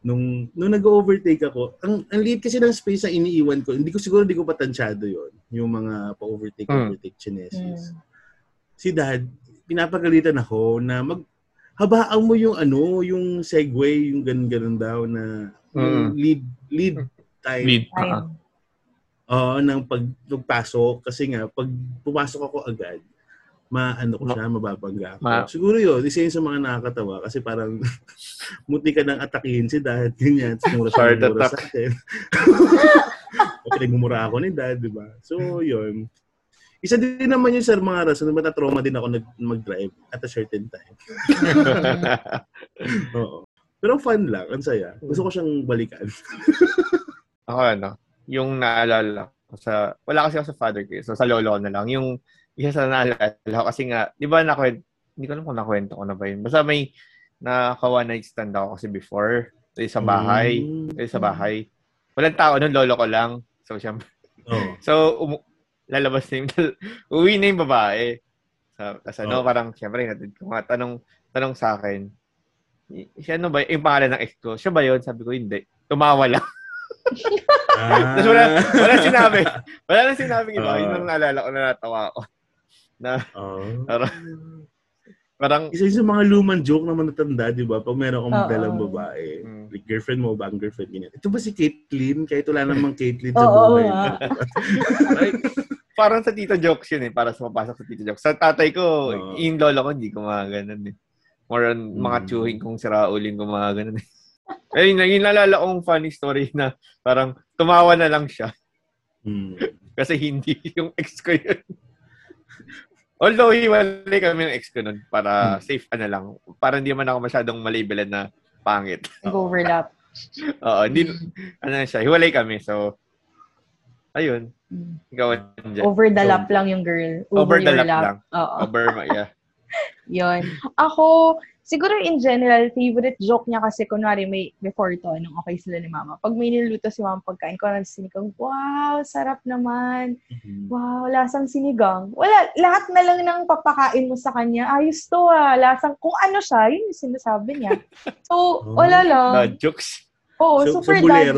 Nung, nung nag-overtake ako, ang, ang liit kasi ng space na iniiwan ko, hindi ko siguro hindi ko patansyado yon yung mga pa-overtake, Mm. overtake chinesis Mm. si dad, pinapagalitan ako na mag habaan mo yung ano, yung segue, yung ganun-ganun daw na Mm. lead lead time. Lead. Ayun. Ah. Oo, ng pag pagpasok kasi nga pag pumasok ako agad, maano ko siya, mababangga ako. Ma- Siguro yun, isa yun sa mga nakakatawa kasi parang muti ka nang atakihin si dad, ganyan, sinura ng mura sa atin. o pinagmumura ako ni dad, di ba? So, yun. Isa din naman yun, sir, mga rason na trauma din ako nag, mag-drive at a certain time. Oo. Pero fun lang, ang saya. Gusto ko siyang balikan. ako ano, yung naalala ko sa, wala kasi ako sa father ko, eh. so sa lolo ko na lang. Yung isa sa naalala ko, kasi nga, di ba nakwento, hindi ko alam kung nakwento ko na ba yun. Basta may naka one night stand ako kasi before, eh, sa bahay. Mm. Sa bahay. Walang tao nun, lolo ko lang. So, siyempre, Oo. So, umu- lalabas na yung, uwi na yung babae. So, tas ano, Oh. parang, syempre, natin ko nga, tanong, tanong sa akin, "Y- siya ano ba, yung pangalan ng ex ko, siya ba yun? Sabi ko, hindi. Tumawa lang. Ah. Tapos wala, wala sinabi. Wala nang sinabi iba. Ah. Yun ang naalala ko na natawa ako. Oo. Parang, parang, Isa yun sa mga lumang joke na manatanda, di ba? Pag meron kang Oo. dalang babae, Mm. like girlfriend mo, bang girlfriend, ganyan. Ito ba si Caitlyn? Kahit wala namang Caitlyn sa Oo buhay. nga. parang sa tito jokes yun eh. Para sa mapasok sa tito jokes. Sa tatay ko, Oo. yung lolo ko, hindi ko mga ganun eh. More on mga Mm. tsuhin kong si Raulin ko mga ganun eh. Ayun, yung, yung nalala kong funny story na parang tumawa na lang siya Hmm. kasi hindi yung ex ko yun. Although hiwalay kami ng ex ko nun para safe ka na lang. Para hindi man ako masyadong malibelan na pangit. Nag-overlap. Oo, hindi, ano na siya, hiwalay kami. So, ayun, Mm. ikaw dyan. Over the lap lang yung girl. Over the your lap lang. Oo. Over, yeah. Yun. Ako, siguro in general, favorite joke niya kasi kunwari may before to, nung okay sila ni mama. Pag may niluluto si mama pagkain, ko na sinikang, wow, sarap naman. Mhm. Wow, lasang sinigang. Wala, lahat na lang ng papakain mo sa kanya, ayos to ah, lasang, kung ano siya, yun yung sinasabi niya. So, wala lang. Dad jokes. Oo, So, super so dad.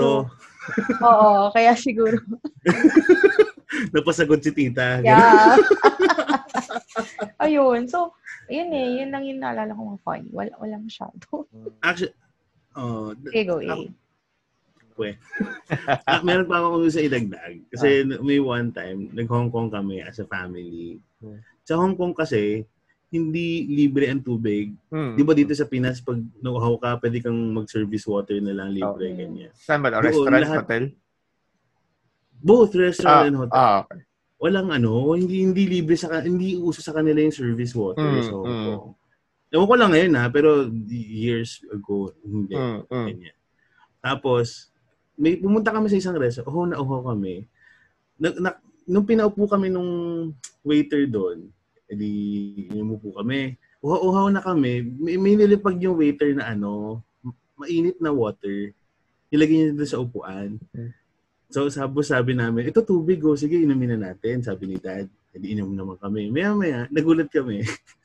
Oo, kaya siguro. napasagot si tita. Yeah. Ayun. So, yun eh. Yun lang yung naalala ko mga funny. Wala, wala masyado. Actually, oh, Okay, go, eh. ah, meron pa ako sa idagdag. Kasi may one time, nag-Hong Kong kami as a family. Hmm. Sa Hong Kong kasi, hindi libre ang tubig. Hmm. Di ba dito sa Pinas, pag nauhaw ka, pwede kang mag-service water na lang libre, Oh. ganyan. Saan ba? Doon, Restaurant, lahat- hotel? Both restaurant Ah, and hotel. ah, okay. Walang ano, hindi hindi libre sa hindi uso sa kanila yung service water. Mm, so, mm. ewan ko lang ngayon ha, pero years ago, hindi. Mm, mm. Ganyan. Tapos, may pumunta kami sa isang restaurant. Oh, nauho kami. Na, na, nung pinaupo kami nung waiter doon, edi umupo kami. Uhaw-uhaw na kami. May, may nilipag yung waiter na ano, mainit na water. Ilagay niya doon sa upuan. Hmm. So, sabi, sabi namin, ito tubig, oh, sige, inumin na natin. Sabi ni dad. Edi inom naman kami. Maya-maya, nagulat kami.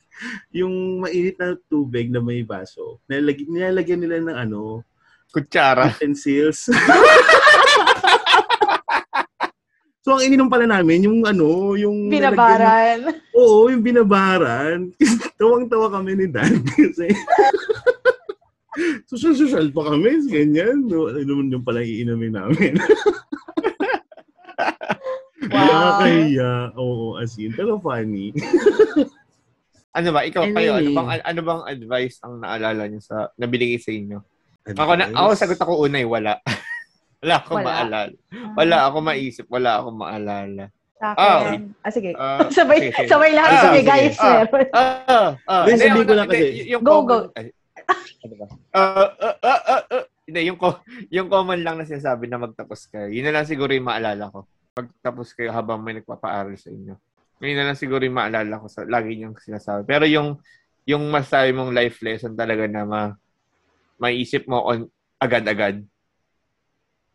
yung mainit na tubig na may baso, nilalagyan, nilalagyan nila ng ano, Kutsara. utensils. so, ang ininom pala namin, yung ano, yung... Binabaran. Oo, yung binabaran. Tawang-tawa kami ni Dad kasi social-social pa kami, ganyan. No, inumin yung pala iinumin namin. Wow. Nakakahiya. Oo, as in. Pero funny. Ano ba? Ikaw kayo, ano Anyway. bang, ano bang advice ang naalala niyo sa, nabinigay sa inyo? Ako, na, ako sagot ako una eh, wala. Wala akong Wala. maalala. Wala ako maisip, wala akong maalala. Sa Ah. akin. Ah, sige. Ah, sabay, sige. sabay lahat. Ah, sige, guys. Ah. Ah, ah. Hindi, Hindi, sabihin ako- ko lang kasi. yung Go, common- go. Ay, ano ba? Ah, ah, ah, ah, ah. Hindi, yung, yung common lang na sinasabi na magtapos kayo. Yun na lang siguro yung maalala ko. Magtapos kayo habang may nagpapaaral sa inyo. Yun na lang siguro yung maalala ko sa lagi niyong sinasabi. Pero yung yung masabi mong life lesson talaga na ma maiisip mo on agad-agad.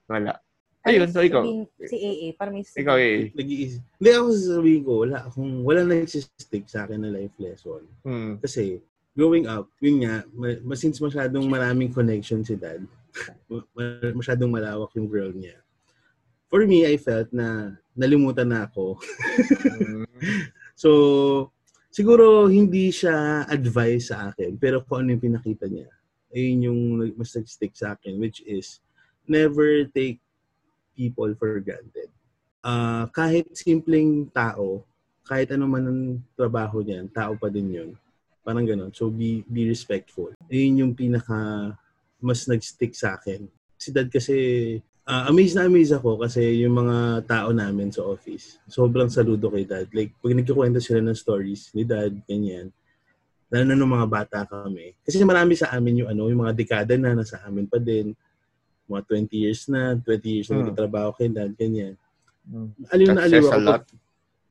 Wala. Ayun, so ikaw. Si AA, para may Ikaw eh. Nag-iisip. Hindi ako sasabihin ko, wala akong, wala nagsistick sa akin na life lesson. Hmm. Kasi, growing up, yun nga, ma- since masyadong maraming connection si dad, ma- ma- masyadong malawak yung girl niya. For me, I felt na nalimutan na ako. Hmm. So, siguro hindi siya advice sa akin, pero kung ano yung pinakita niya, ayun yung mas nag-stick sa akin, which is, never take people for granted. Ah, kahit simpleng tao, kahit ano man ang trabaho niyan, tao pa din yun. Parang ganun. So, be, be respectful. Yun yung pinaka mas nag-stick sa akin. Si dad kasi, uh, amazed na amazed ako kasi yung mga tao namin sa office, sobrang saludo kay dad. Like, pag nagkikwento sila ng stories ni dad, ganyan, lalo na nung mga bata kami. Kasi marami sa amin yung ano, yung mga dekada na nasa amin pa din. Mga 20 years na, 20 years na Hmm. nagtatrabaho kay dad, ganyan. Hmm. Aliw na aliw ako. lot.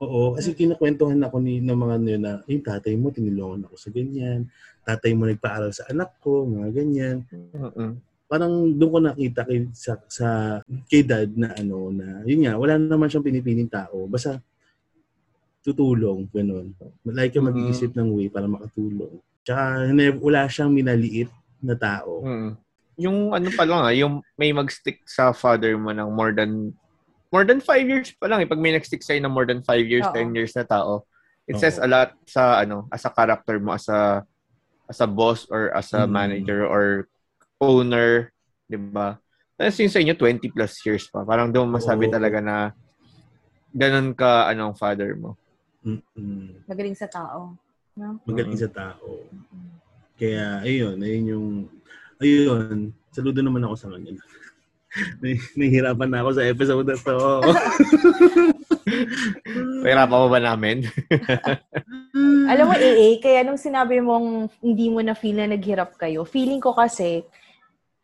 Oo, kasi kinakwentuhan ako ni ng mga ano yun na, yung tatay mo, tinulungan ako sa ganyan. Tatay mo nagpaaral sa anak ko, mga ganyan. Mm-mm. Parang doon ko nakita kay, sa, sa kay dad na ano, na yun nga, wala naman siyang pinipiling tao. Basta tutulong, ganun. Like yung mag-iisip ng way para makatulong. Tsaka ne- wala siyang minaliit na tao. Mm. Yung ano pa lang ah, yung may mag-stick sa father mo ng more than more than five years pa lang eh. Pag may nag-stick sa'yo ng more than five years, Oo. 10 years na tao, it Oo. says a lot sa ano, as a character mo, as a as a boss or as a Mm. manager or owner, di ba? Tapos yun sa inyo, 20 plus years pa. Parang doon masabi Oo. talaga na ganun ka, anong father mo. Mm-mm. Magaling sa tao. No? Magaling sa tao. Kaya, ayun, ayun yung, ayun, saludo naman ako sa kanya. Nah- Nahihirapan na ako sa episode na to. Pahirapan mo ba namin? Alam mo, AA, kaya nung sinabi mong hindi mo na feel na naghirap kayo, feeling ko kasi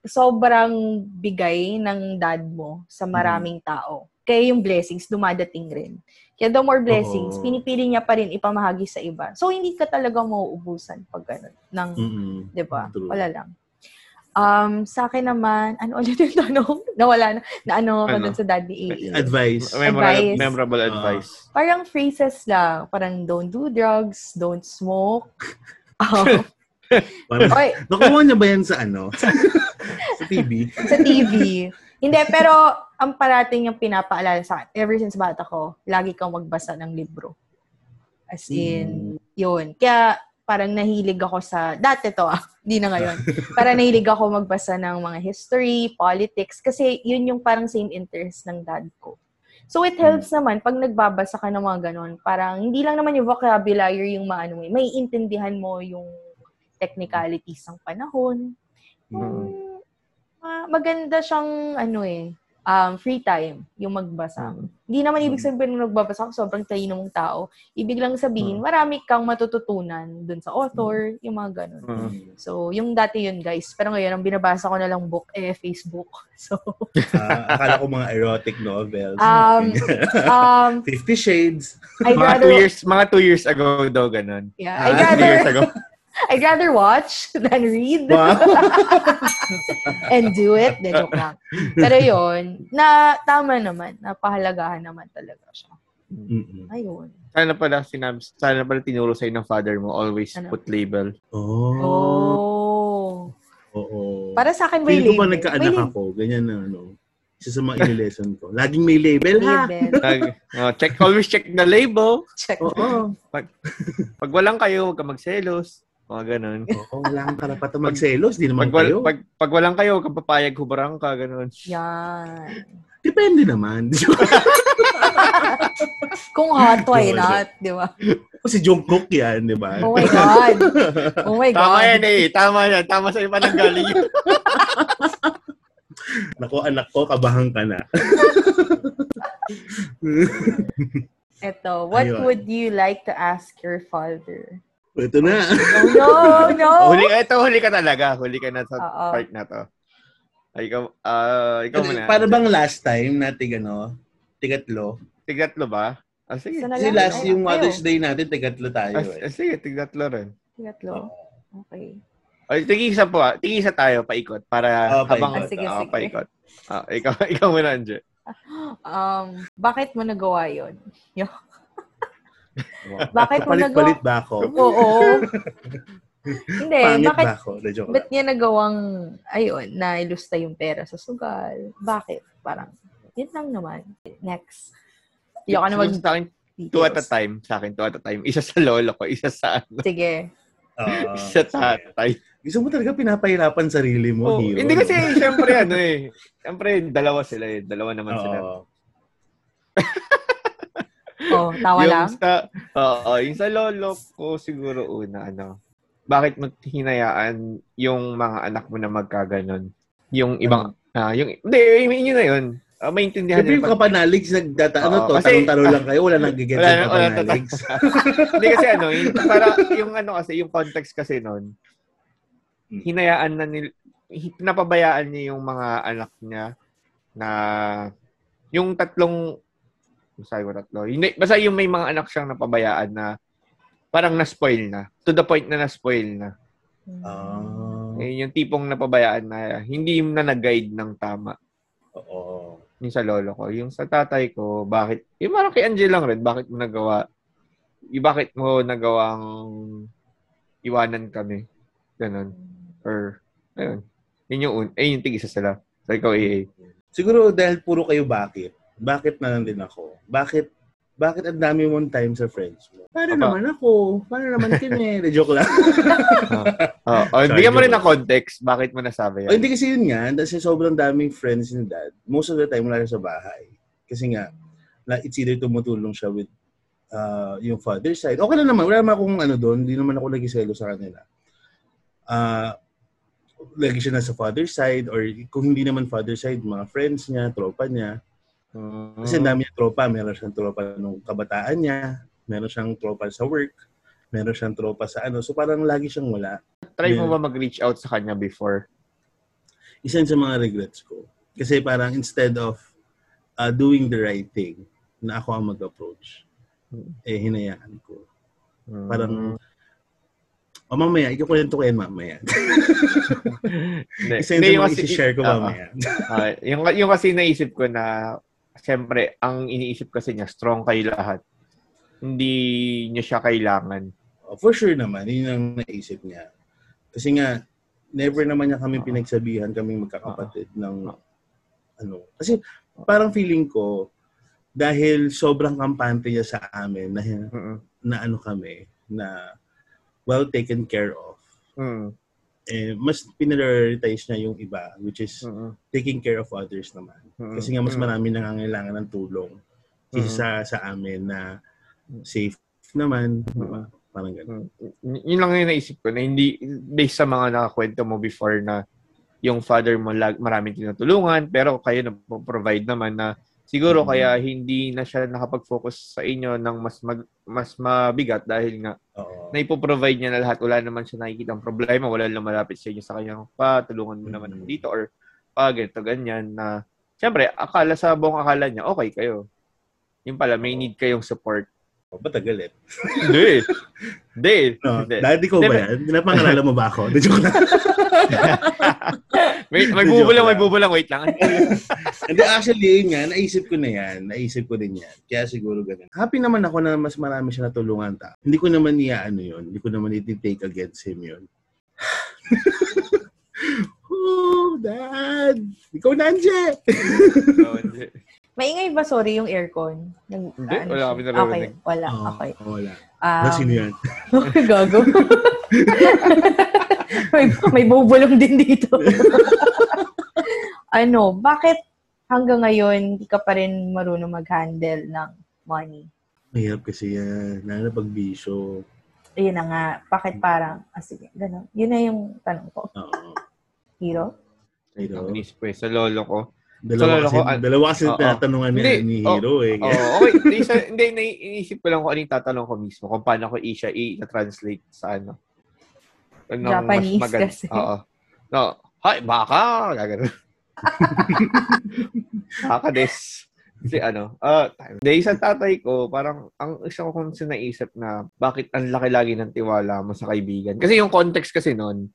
sobrang bigay ng dad mo sa maraming tao. Kaya yung blessings dumadating rin. Kaya the more blessings, Oo. pinipili niya pa rin ipamahagi sa iba. So, hindi ka talaga mauubusan pag ganun. Ng, Mm-mm. di ba? True. Wala lang. Um, sa akin naman, ano ulit yung tanong? Nawala na. Na ano ako Ano? dun sa dad ni AA. Advice. Memorable, Advice. memorable Ah. advice. parang phrases lang. Parang don't do drugs, don't smoke. Um, Parang, oy, nakuha niya ba yan sa ano? sa TV? sa TV. Hindi, pero ang parating yung pinapaalala sa akin, ever since bata ko, lagi kang magbasa ng libro. As in, yun. Kaya parang nahilig ako sa, dati to ah, di na ngayon. Parang nahilig ako magbasa ng mga history, politics, kasi yun yung parang same interest ng dad ko. So it helps naman pag nagbabasa ka ng mga ganun. Parang hindi lang naman yung vocabulary yung maano eh. May intindihan mo yung technicalities ng panahon. Mm. Ah, maganda siyang ano eh, um, free time yung magbasa. Mm. Hindi naman ibig Mm. sabihin nung nagbabasa ka, sobrang talino mong tao. Ibig lang sabihin, Mm. marami kang matututunan dun sa author, yung mga ganun. Mm. So, yung dati yun, guys. Pero ngayon, ang binabasa ko na lang book, eh, Facebook. So, Ah, akala ko mga erotic novels. Um, um, Fifty Shades. I'd Mga two rather, years, mga two years ago daw, ganun. yeah, Ah, I'd Two rather, years ago. I'd rather watch than read. Wow. and do it. De, joke lang. Pero yun, na tama naman, napahalagahan naman talaga siya. Mm-mm. Ayun. Sana pala sinabi, sana pala tinuro sa'yo ng father mo, always Ano? put label. Oh. Oh. Oo. Para sa akin, may Feel ko pa label. nagkaanak May ako. Ganyan na ano. Isa sa mga lesson ko. Laging may label ha. label. Nag- oh, check, always check the label. Check. Oo. Pag walang kayo, huwag ka magselos. Mga ganun. Oo, wala kang karapatan magselos. Di naman Pag, kayo. pag, pag walang kayo, huwag kang papayag, hubarang ka, ganun. Yan. Depende naman. Kung hot, why not? Di ba? Kasi Jungkook yan, di ba? Oh my God. Oh my God. Tama yan eh. Tama yan. Tama sa iba nang galing yun. Nako, anak ko, kabahan ka na. Ito, what Ayun. would you like to ask your father? Ito na. Oh, no, no. huli, ito, huli ka talaga. Huli ka na sa Oo. part na to. Ay, ikaw, ah, ikaw muna. Para bang last time na tig ano, tigatlo? Tigatlo ba? Ah, sige. Sana Kasi last Ay, yung Mother's. Day natin, tigatlo tayo Ah, eh. ah, sige, tigatlo rin. Tatlo. Okay. Ay, tigisa po ah. Tigisa tayo, paikot. Para Oh, paikot. habang, Ah, sige, ah, sige. paikot. Ah, ikaw, ikaw muna, Anje. Um, bakit mo nagawa yun? Wow. Bakit mo Palit-palit ba ako? Oo. Hindi, Pangit bakit, ba ako? Joke ba't niya nagawang, ayun, na ilusta yung pera sa sugal? Bakit? Parang, yun lang naman. Next. Ako na mag sa akin, two at a time. Sa akin, two at a time. Isa sa lolo ko, isa sa ano, Sige. Oo. isa sa tatay. Gusto mo talaga pinapahirapan sarili mo, Oh, hero. hindi kasi, syempre, ano eh. Syempre, dalawa sila eh. Dalawa naman sila. Oh, tawa yung lang. Sa, oo, yung sa lolo ko siguro una, ano, bakit mo hinayaan yung mga anak mo na magkaganon? Yung ibang, ah, yung, hindi, yun na yun. Uh, maintindihan Siyempre yung kapanaligs, nagdata, ano Oo, to, kasi- tanong-tanong lang kayo, wala nang gigets Wala yung kapanaligs. Hindi kasi ano, yung, para, yung ano kasi, yung context kasi nun, Hmm. hinayaan na nil, pinapabayaan niya yung mga anak niya na yung tatlong sabi ko tatlo. Hindi, basta yung may mga anak siyang napabayaan na parang na-spoil na. To the point na na-spoil na. Ah, Eh, yung tipong napabayaan na hindi na nag-guide ng tama. oo. Yung sa lolo ko. Yung sa tatay ko, bakit? Yung parang kay Angel lang rin, bakit mo nagawa? Yung bakit mo nagawang iwanan kami? Ganon. Or, ayun. Yun yung, un- eh, yung tig-isa sila. So, ikaw, eh, Siguro dahil puro kayo bakit. Bakit na lang din ako? Bakit bakit ang dami mong time sa friends mo? Para Aba. naman ako. Para naman kini. De joke lang. oh, oh, bigyan mo rin ng context. Bakit mo nasabi yan? hindi kasi yun nga. Kasi sobrang daming friends ni dad. Most of the time wala siya sa bahay. Kasi nga, it's either tumutulong siya with uh, yung father side. Okay lang naman. Wala naman akong ano doon. Hindi naman ako nagiselo sa kanila. Ah, lagi siya nasa father side or kung hindi naman father side, mga friends niya, tropa niya. Mm. Kasi dami niya tropa. Meron siyang tropa nung kabataan niya. Meron siyang tropa sa work. Meron siyang tropa sa ano. So parang lagi siyang wala. Try mo ba mag-reach out sa kanya before? Isa sa mga regrets ko. Kasi parang instead of uh, doing the right thing, na ako ang mag-approach, Hmm. eh hinayaan ko. Mm. Parang, o mamaya, ikukwento ko yan mamaya. Isa yung mga kasi- isi-share ko mamaya. Ah, yung, yung kasi naisip ko na, siyempre, ang iniisip kasi niya, strong kayo lahat. Hindi niya siya kailangan. Oh, For sure naman, yun ang naisip niya. Kasi nga, never naman niya kami pinagsabihan kaming magkakapatid ng ano. Kasi parang feeling ko, dahil sobrang kampante niya sa amin na, na ano kami, na well taken care of, Mm. Eh, mas pinarioritize niya yung iba, which is Mm-mm. taking care of others naman. Mm-mm. Kasi nga mas marami nangangailangan ng tulong kaysa sa, sa amin na safe naman. ba? Parang ganun. Mm. Yun lang yung naisip ko na hindi based sa mga nakakwento mo before na yung father mo lag, maraming tinutulungan pero kayo na provide naman na siguro Mhm. kaya hindi na siya nakapag-focus sa inyo ng mas mag, mas mabigat dahil nga Oo. na ipoprovide niya na lahat wala naman siya nakikita ang problema wala lang malapit sa inyo sa kanyang pa tulungan mo naman Mhm. ako dito or pa ganito ganyan na syempre akala sa buong akala niya okay kayo yung pala may need kayong support Oh, ba't galit? hindi hindi No, Hindi. daddy ko ba Hindi, yan? Pinapangalala mo ba ako? De joke lang. may, may bubulang, may lang. bubulang. Wait lang. Hindi, actually, yun nga, naisip ko na yan. Naisip ko din yan. Kaya siguro ganun. Happy naman ako na mas marami siya natulungan ta. Hindi ko naman iya ano yun. Hindi ko naman iti-take against him yun. oh, dad! Ikaw na, Anje! No, hindi. Maingay ba, sorry, yung aircon? Nag, Hindi, ano wala kami naririnig. Okay, wala. Oo, Okay. oh, wala. Um, Um, Sino yan? gago. may, may bubulong din dito. ano, bakit hanggang ngayon hindi ka pa rin marunong mag-handle ng money? Mahirap kasi yan. Lalo na pag bisyo. Ayun na nga, bakit parang, ah sige, gano'n. Yun na yung tanong ko. Oo. Hero? Ko eh, sa lolo ko. Dalawa Sa lolo kasi, ko, ah, dalawa kasi oo. tinatanungan ni, Hindi, ni oh, Hero eh. Oh, okay. Isa, hindi, naiisip ko lang kung ano yung tatanong ko mismo. Kung paano ko i-siya i-translate sa ano. Anong Japanese kasi. Oo. No. Hi, baka! Gagano. baka des. Kasi ano, uh, dahil sa tatay ko, parang ang isa ko kung naisip na bakit ang laki lagi ng tiwala mo sa kaibigan. Kasi yung context kasi noon,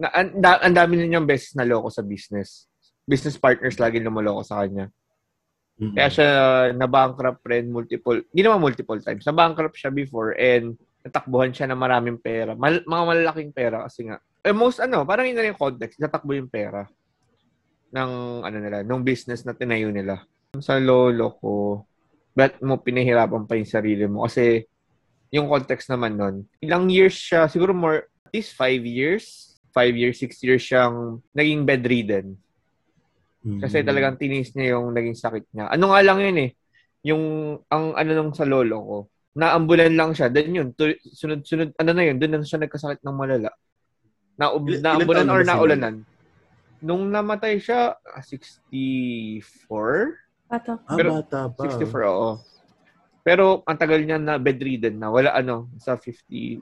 na, ang, da, ang dami na niyang beses na loko sa business. Business partners lagi lumoloko sa kanya. Mhm. Kaya siya na-bankrupt rin multiple, hindi naman multiple times, na-bankrupt siya before and natakbuhan siya ng maraming pera. Mal, mga malalaking pera kasi nga. Eh, most ano, parang yun na yung context, natakbo yung pera ng ano nila, ng business na tinayo nila. Sa lolo ko, ba't mo pinahirapan pa yung sarili mo? Kasi yung context naman nun, ilang years siya, siguro more, at least five years, five years, six years siyang naging bedridden. Mhm. Kasi talagang tinis niya yung naging sakit niya. Ano nga lang yun eh. yung, ang ano nung sa lolo ko, naambulan lang siya. Then yun, tu- sunod-sunod, ano na yun, doon na siya nagkasakit ng malala. Na, Ilan- naambulan ilan taon na or naulanan. Nung namatay siya, ah, 64? Pato. Ah, Pero- bata pa. 64, oo. Pero ang tagal niya na bedridden na. Wala ano, sa 50.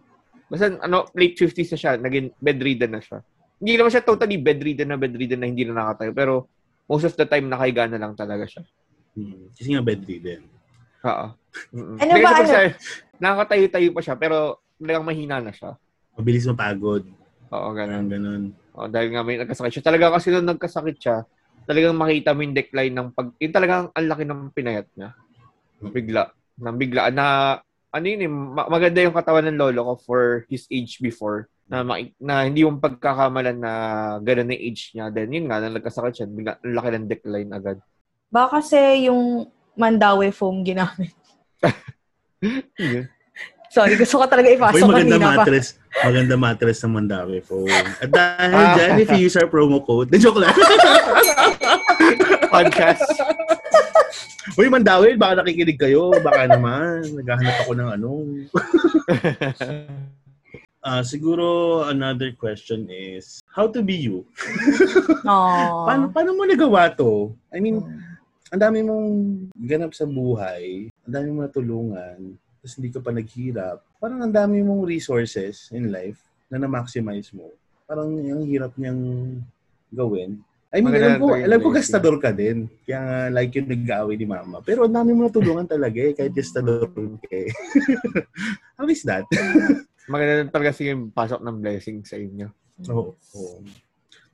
Basta ano, late 50s na siya. Naging bedridden na siya. Hindi naman siya totally bedridden na bedridden na hindi na nakatayo. Pero most of the time, nakahiga na lang talaga siya. Hmm. Kasi nga bedridden. Oo. Mm-mm. Ano ba, ano? siya- nakakatayo-tayo pa siya, pero talagang mahina na siya. Mabilis mapagod. Oo, ganun. Ganun, ganun. Oo, dahil nga may nagkasakit siya. Talaga kasi nung nagkasakit siya, talagang makita mo yung decline ng pag... Yung talagang ang laki ng pinayat niya. Bigla. Nang bigla. Na, ano yun eh, ma- maganda yung katawan ng lolo ko for his age before. Na, na hindi yung pagkakamalan na ganun na yung age niya. Then yun nga, nang nagkasakit siya, bigla, ang laki ng decline agad. Baka kasi yung Mandawe foam ginamit. Sorry, gusto ko talaga Uy, ipasok maganda kanina pa. mattress. Maganda mattress ng Mandawi phone. At dahil Ah. dyan, if you use our promo code, the joke lang. Podcast. Uy, Mandawi, baka nakikinig kayo. Baka naman. Naghahanap ako ng ano. Ah, siguro another question is, how to be you? Paano, paano mo nagawa to? I mean, ang dami mong ganap sa buhay, ang dami mong natulungan, tapos hindi ka pa naghirap. Parang ang dami mong resources in life na na-maximize mo. Parang ang hirap niyang gawin. I mean, Maganda alam ko, alam ko yung gastador ka din. Kaya nga, like yung nag-aaway ni mama. Pero ang dami mo natulungan talaga eh, kahit gastador ka eh. How is that? Maganda talaga sige yung pasok ng blessing sa inyo. Oo. oo.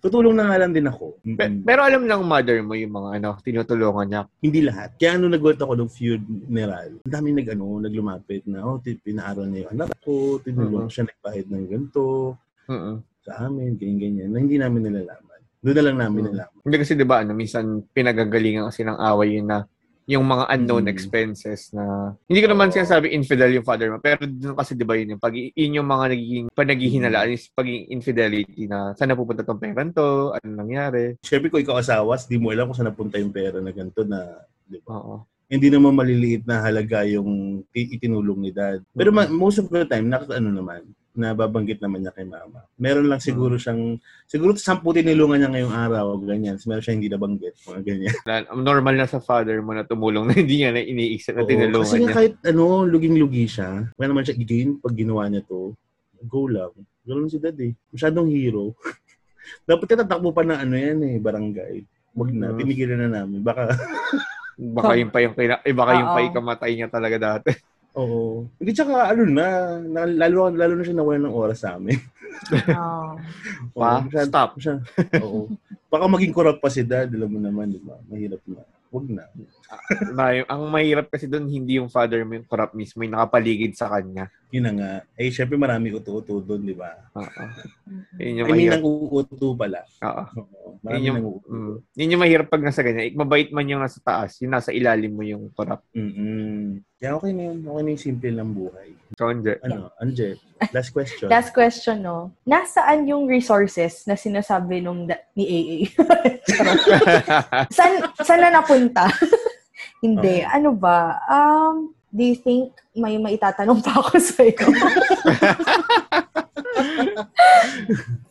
Tutulong na nga lang din ako. Pe- pero alam ng mother mo yung mga ano, tinutulungan niya. Hindi lahat. Kaya ano nag ako ng funeral, ang dami nag ano, naglumapit na, oh, pinaaral na yung anak ko, tinulong Mhm. siya nagpahid ng ganito Mm-mm. sa amin, ganyan-ganyan, na hindi namin nalalaman. Doon na lang namin Mhm. nalaman. Hindi kasi 'di ba ano, minsan pinagagalingan kasi ng away yun na yung mga unknown Mm. expenses na hindi ko naman sinasabi infidel yung father mo pero doon kasi 'di ba yun yung pag yun yung mga nagiging panaghihinalaan is pagiging infidelity na saan napupunta tong pera to ano nangyari Siyempre ko ikaw asawas, di mo alam kung saan napunta yung pera na ganito na, di ba? oo Hindi naman maliliit na halaga yung ti- itinulong ni dad. Pero ma- most of the time, nakaka ano naman, nababanggit naman niya kay mama. Meron lang siguro siyang, siguro sampu tinulungan niya ngayong araw, ganyan. Meron siya hindi nabanggit, mga ganyan. Na- normal na sa father mo na tumulong na hindi niya na iniisip na tinulungan kasi nga niya kahit ano, luging-lugi siya, kaya naman siya i-gain pag ginawa niya to, go lang. Ganun si dad eh. Masyadong hero. Dapat ka tatakbo pa ng ano yan eh, barangay. Wag na, tinigilan na namin. Baka, baka yung pa yung kina, eh, baka yung pa yung kamatay niya talaga dati oo. Hindi tsaka ano na, na lalo, lalo na siya nawalan ng oras sa amin. Oo. pa Oo, masyad- stop Siya, oo. Baka maging corrupt pa si dad, alam mo naman, di ba? Mahirap na. Wag na. May- ang mahirap kasi doon hindi yung father mo yung corrupt mismo yung nakapaligid sa kanya Yun na nga. Eh, syempre marami uto-uto doon, di ba? oo yun yung I mean, mahirap ang uuto pala. oo Oo. Yun Marami yung, nang mm, yun yung mahirap pag nasa ganyan. Ik, mabait man yung nasa taas, yung nasa ilalim mo yung corrupt. Mm-mm. Kaya okay na yun. Okay na yung simple ng buhay. Ikaw, Anje. Ano, Anje, last question. Last question, no? Nasaan yung resources na sinasabi nung da- ni AA? Charot. San, saan na napunta? Hindi. Ano ba? Um, do you think may maitatanong pa ako sa iyo?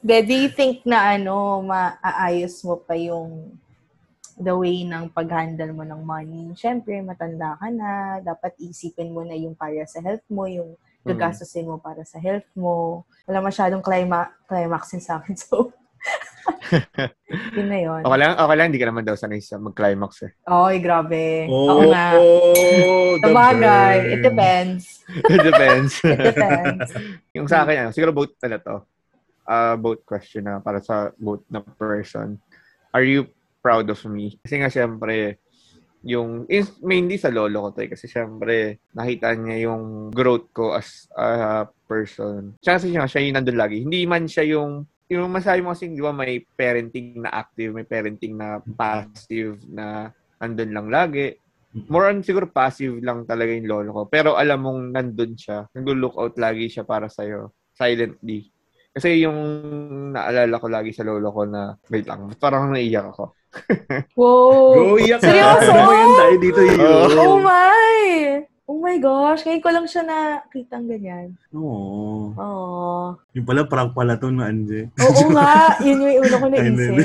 Do you think na ano, maaayos mo pa yung the way ng pag-handle mo ng money? Siyempre, matanda ka na. Dapat isipin mo na yung para sa health mo, yung gagastusin mo para sa health mo. Wala masyadong clima- climax sa akin. So, yun na yun. okay lang, okay lang, hindi ka naman daw sanay sa mag-climax eh. Oy, grabe. Oh, Oo nga. oh, the Sabagay. It depends. It depends. It depends. yung sa akin, ano, siguro both na to. Uh, both question na para sa both na person. Are you proud of me? Kasi nga, syempre, yung, is, mainly sa lolo ko to eh, kasi syempre, nakita niya yung growth ko as a person. Siya kasi siya, siya yung nandun lagi. Hindi man siya yung, yung masabi mo kasi, di ba, may parenting na active, may parenting na passive, na nandun lang lagi. More on siguro passive lang talaga yung lolo ko. Pero alam mong nandun siya. Nag-look out lagi siya para sa'yo. Silently. Kasi yung naalala ko lagi sa lolo ko na, wait lang, parang naiyak ako. Wow! Go, iyak! Seryoso? Ano mo yun tayo dito yun? Oh my! Oh my gosh, ngayon ko lang siya nakita ng ganyan. Oo. Oh. Yung pala, prank pala to na Anje. Oo nga, yun yung una ko naisip. din.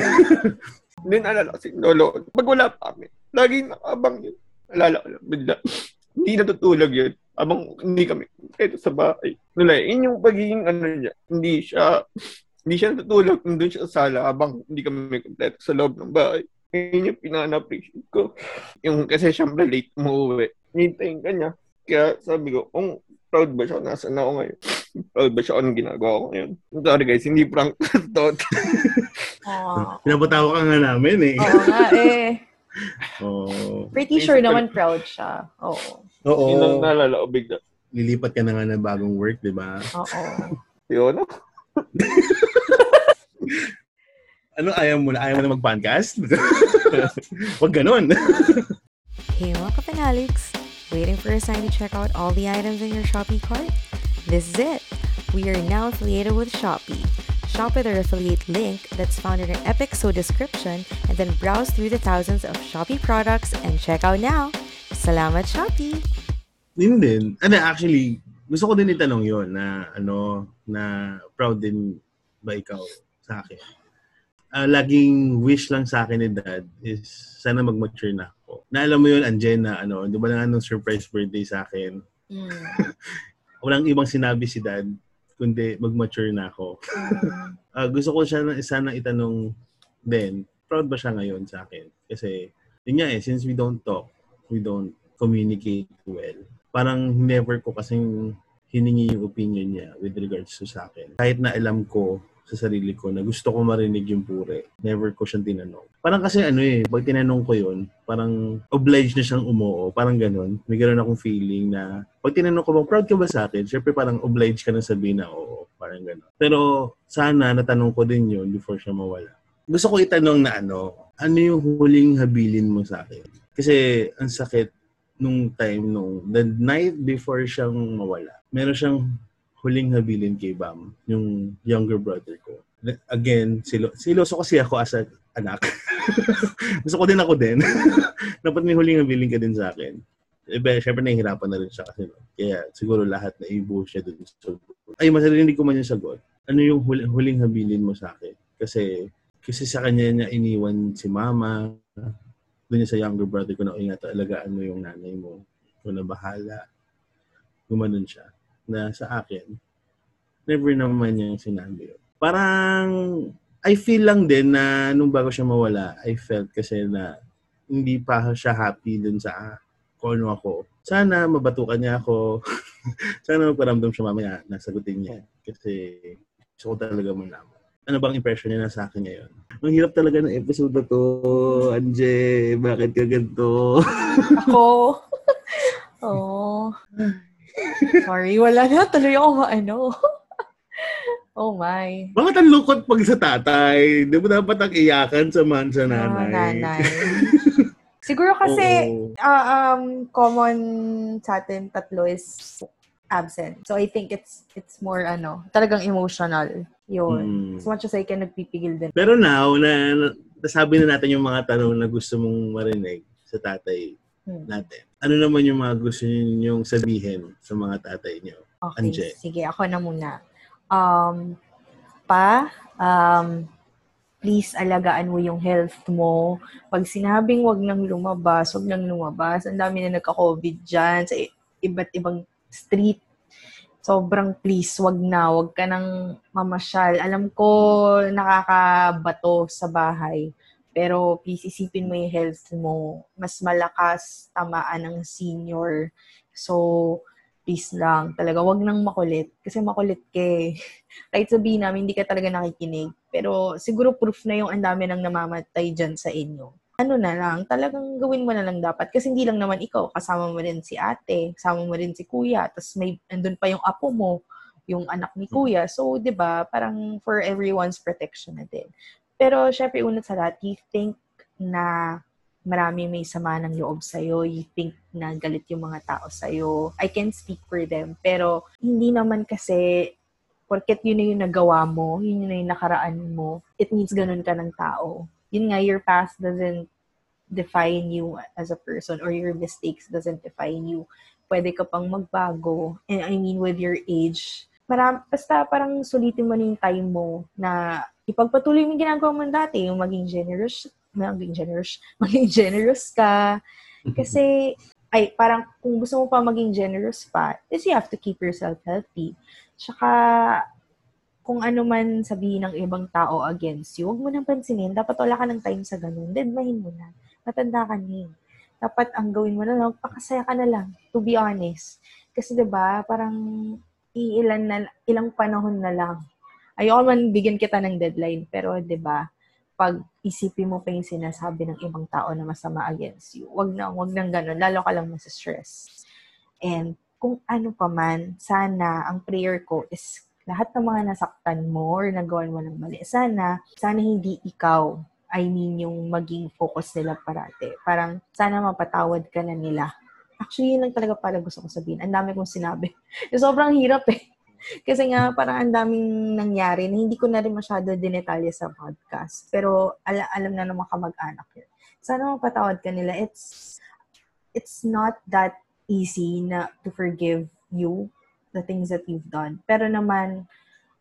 Hindi naalala kasi lolo, pag wala pa kami, laging nakabang yun. Naalala ko lang, bigla. Hindi natutulog yun. Abang hindi kami, ito sa bahay. Nula, yun yung pagiging ano niya. Hindi siya, hindi siya natutulog. Nandun siya sa sala habang hindi kami kompleto sa loob ng bahay. Yun yung pinana-appreciate ko. Yung, kasi syempre late umuwi. Hintayin ka niya. Kaya sabi ko, kung proud ba siya, nasan ako ngayon? proud ba siya kung ginagawa ko ngayon? Sorry guys, hindi prank. Tot. Oo. Pinapatawa ka nga namin eh. Oo nga eh. Oo. Pretty sure naman proud siya. Oo. Oo. Yun ang naalala ko bigla. Lilipat ka na nga ng bagong work, di ba? Oo. Yun. Ano, ayaw mo na? Ayaw mo na mag-podcast? Huwag ganun. Hey mga kapanaliks! Waiting for a sign to check out all the items in your Shopee cart? This is it! We are now affiliated with Shopee. Shop with our affiliate link that's found in our Epixo description and then browse through the thousands of Shopee products and check out now! Salamat Shopee! Yun din. Ano, actually, gusto ko din itanong yon na, ano, na proud din ba ikaw sa akin? Ah, laging wish lang sa akin ni dad is sana mag-mature na ako. Na alam mo yun, Anjen, na ano, di ba na anong surprise birthday sa akin? Walang ibang sinabi si dad, kundi mag-mature na ako. Ah, gusto ko siya na sana itanong din, proud ba siya ngayon sa akin? Kasi, yun nga eh, since we don't talk, we don't communicate well. Parang never ko kasing hiningi yung opinion niya with regards to sa akin. Kahit na alam ko sa sarili ko na gusto ko marinig yung pure, never ko siyang tinanong. Parang kasi ano eh, pag tinanong ko yun, parang obliged na siyang umuo. Parang ganun. May ganun akong feeling na pag tinanong ko bang proud ka ba sa akin, syempre parang obliged ka na sabihin na oo. Parang ganun. Pero sana natanong ko din yun before siya mawala. Gusto ko itanong na ano, ano yung huling habilin mo sa akin? Kasi ang sakit nung time nung the night before siyang mawala. Meron siyang huling habilin kay Bam, yung younger brother ko. Again, silo, siloso kasi ako as a anak. Gusto ko din ako din. Dapat may huling habilin ka din sa akin. Eh, syempre nahihirapan na rin siya kasi no? Kaya siguro lahat na ibuo siya dun. So, ay, masarinig ko man yung sagot. Ano yung huling, huling habilin mo sa akin? Kasi, kasi sa kanya niya iniwan si mama. Doon sa younger brother ko na, ingat, alagaan mo yung nanay mo. Ikaw na bahala. Gumanon siya. Na sa akin, never naman niyang sinabi yun. Parang, I feel lang din na nung bago siya mawala, I felt kasi na hindi pa siya happy dun sa kung ano ako. Sana mabatukan niya ako. Sana magparamdam siya mamaya, nasagutin niya. Kasi gusto ko talaga malaman. Ano bang impression niya na sa akin ngayon? Ang hirap talaga ng episode na to. Anje, bakit ka ganito? Ako? Oo. Sorry, wala na. Tuloy ako maano. oh my. Bakit ang lungkot pag sa tatay? Di ba dapat ang iyakan sa man sa nanay? Ah, nanay. Siguro kasi, Oo. ah, um, common sa atin tatlo is absent. So I think it's it's more ano, talagang emotional. Yun. Mm. As much as I can, nagpipigil din. Pero now, na, na nasabi na natin yung mga tanong na gusto mong marinig sa tatay Hmm. natin. Ano naman yung mga gusto ninyong sabihin sa mga tatay niyo? Okay, Anje. sige, ako na muna. Um, pa, um, please alagaan mo yung health mo. Pag sinabing wag nang lumabas, wag nang lumabas. Ang dami na nagka-COVID dyan sa iba't ibang street. Sobrang please, wag na. Wag ka nang mamasyal. Alam ko, nakakabato sa bahay. Pero please isipin mo yung health mo. Mas malakas tamaan ng senior. So, please lang. Talaga, wag nang makulit. Kasi makulit ka eh. Kahit sabihin namin, hindi ka talaga nakikinig. Pero siguro proof na yung ang dami nang namamatay dyan sa inyo. Ano na lang, talagang gawin mo na lang dapat. Kasi hindi lang naman ikaw, kasama mo rin si ate, kasama mo rin si kuya, tapos may, andun pa yung apo mo, yung anak ni kuya. So, di ba, parang for everyone's protection na din. Pero, syempre, unat sa lahat, you think na marami may sama ng loob sa'yo, you think na galit yung mga tao sa'yo. I can speak for them, pero hindi naman kasi porket yun na yung nagawa mo, yun na yung nakaraan mo, it means ganun ka ng tao. Yun nga, your past doesn't define you as a person or your mistakes doesn't define you. Pwede ka pang magbago. And I mean, with your age, maram, basta parang sulitin mo na yung time mo na ipagpatuloy mo yung ginagawa mo dati, yung maging generous, maging generous, maging generous ka. Kasi, ay, parang kung gusto mo pa maging generous pa, is you have to keep yourself healthy. Tsaka, kung ano man sabihin ng ibang tao against you, huwag mo nang pansinin. Dapat wala ka ng time sa ganun. Deadmahin mo na. Matanda ka na eh. Dapat ang gawin mo na lang, pakasaya ka na lang, to be honest. Kasi ba parang iilan na, ilang panahon na lang. Ayoko man bigyan kita ng deadline, pero 'di ba pag isipin mo pa yung sinasabi ng ibang tao na masama against you, wag na, wag nang ganun. Lalo ka lang stress And kung ano pa man, sana ang prayer ko is lahat ng mga nasaktan mo or nagawan mo ng mali, sana, sana hindi ikaw I mean, yung maging focus nila parate. Parang, sana mapatawad ka na nila. Actually, yun lang talaga pala gusto ko sabihin. Ang dami kong sinabi. sobrang hirap eh. Kasi nga, parang ang daming nangyari na hindi ko na rin masyado dinetalye sa podcast. Pero al- alam na ng mga kamag-anak yun. Sana mapatawad ka nila. It's, it's not that easy na to forgive you the things that you've done. Pero naman,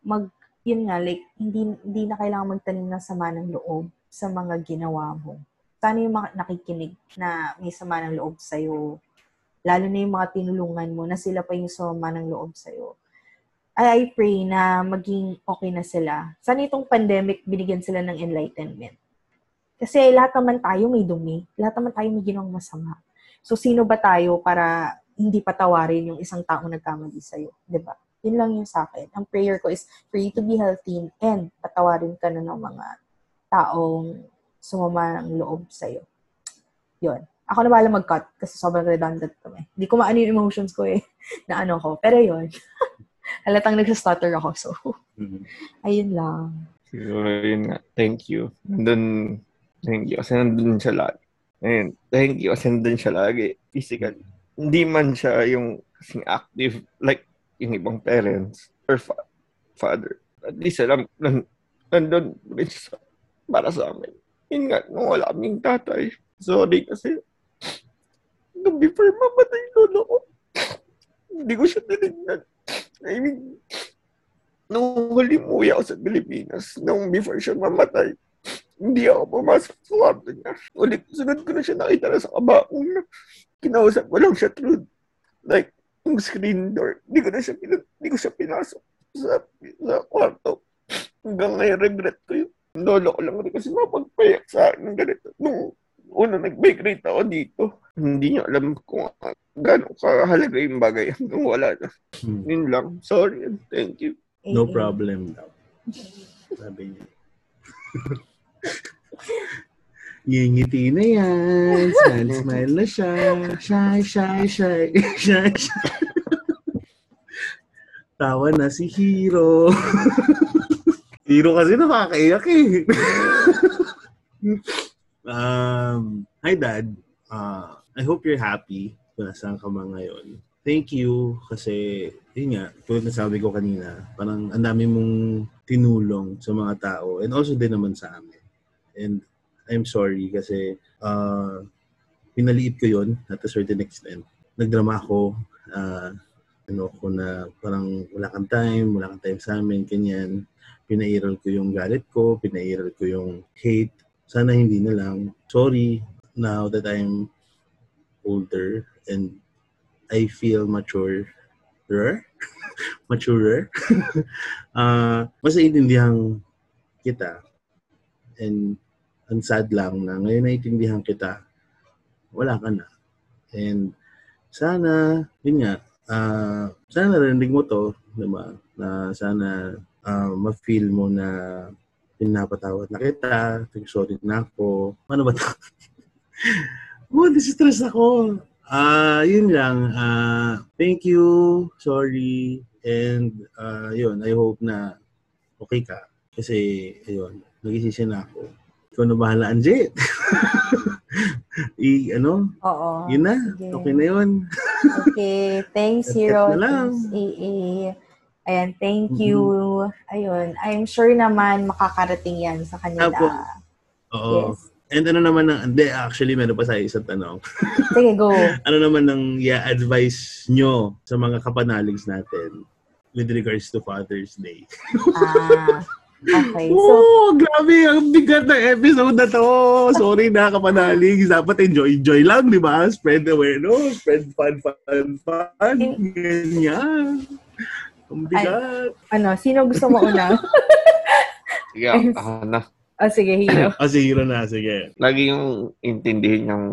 mag, yun nga, like, hindi, hindi na kailangan magtanim ng sama ng loob sa mga ginawa mo. Sana yung mga nakikinig na may sama ng loob sa'yo, lalo na yung mga tinulungan mo na sila pa yung sama ng loob sa'yo. I, pray na maging okay na sila. Sana itong pandemic, binigyan sila ng enlightenment. Kasi lahat naman tayo may dumi. Lahat naman tayo may ginawang masama. So, sino ba tayo para hindi patawarin yung isang taong nagkamali sa'yo? ba? Diba? Yun lang yung sa akin. Ang prayer ko is for you to be healthy and patawarin ka na ng mga taong sumama ng loob sa'yo. Yun. Ako na bala mag-cut kasi sobrang redundant kami. Hindi ko maano yung emotions ko eh, na ano ko. Pero yun. Halatang nagsastutter ako. So, mm-hmm. ayun lang. Siguro yun nga. Thank you. Nandun, thank you. Kasi nandun siya lagi. Ayun. Thank you. Kasi nandun siya lagi. Physical. Hindi man siya yung kasing active like yung ibang parents or fa- father. At least alam, nandun rin siya para sa amin. Yun nga, nung wala kaming tatay. Sorry kasi, nung before mamatay lolo ko, hindi ko siya tinignan. I mean, nung huli umuwi ako sa Pilipinas, nung before siya mamatay, hindi ako pumasok sa kwarto niya. Ulit, sunod ko na siya nakita na sa kabaong na kinausap ko lang siya through, like, yung screen door. Hindi ko na siya, hindi ko siya pinasok sa, sa kwarto. Hanggang ngayon, regret ko yun lolo ko lang rin kasi mapagpayak sa akin ng ganito. Nung una nag-migrate ako dito, hindi niya alam kung gano'ng kahalaga yung bagay hanggang wala na. Hmm. Yun lang. Sorry. Thank you. No problem daw. Sabi niya. Ngingiti na yan. Smile, smile na siya. Shy, shy, shy. Shy, shy. Tawa na si Hero. Hero kasi nakakaiyak eh. um, hi Dad. Uh, I hope you're happy kung nasaan ka man ngayon. Thank you kasi, yun nga, tulad na sabi ko kanina, parang ang dami mong tinulong sa mga tao and also din naman sa amin. And I'm sorry kasi uh, pinaliit ko yon at a certain extent. Nagdrama ako, uh, ano ko na parang wala kang time, wala kang time sa amin, ganyan pinairal ko yung galit ko, pinairal ko yung hate. Sana hindi na lang. Sorry, now that I'm older and I feel mature, maturer, uh, mas naiintindihan kita. And ang sad lang na ngayon naiintindihan kita, wala ka na. And sana, yun nga, uh, sana narinig mo to, diba? Na sana uh, ma-feel mo na pinapatawad na kita, sorry na ako. Ano ba ito? oh, distress ako. Ah, uh, yun lang. Uh, thank you. Sorry. And uh, yun, I hope na okay ka. Kasi, ayun, nagisisi na ako. Ikaw na bahala, Anjit. I, ano? Oo. Yun na. Sige. Okay na yun. okay. Thanks, Hero. Thanks, AA. Ayan, thank Mhm. you. Ayun, I'm sure naman makakarating yan sa kanila. Apo. Oo. Yes. And ano naman ng, hindi, actually, meron pa sa isang tanong. Sige, go. ano naman ang i-advise nyo sa mga kapanaligs natin with regards to Father's Day? Ah, okay. So, oh, grabe, ang bigat ng episode na to. Sorry na, kapanaligs. Dapat enjoy-enjoy lang, di ba? Spread awareness, spread fun, fun, fun. Ganyan. Ang bigat. ano, sino gusto mo una? Sige, ako na. oh, sige, Hiro. Ah, si Hiro na, sige. Lagi yung intindihin yung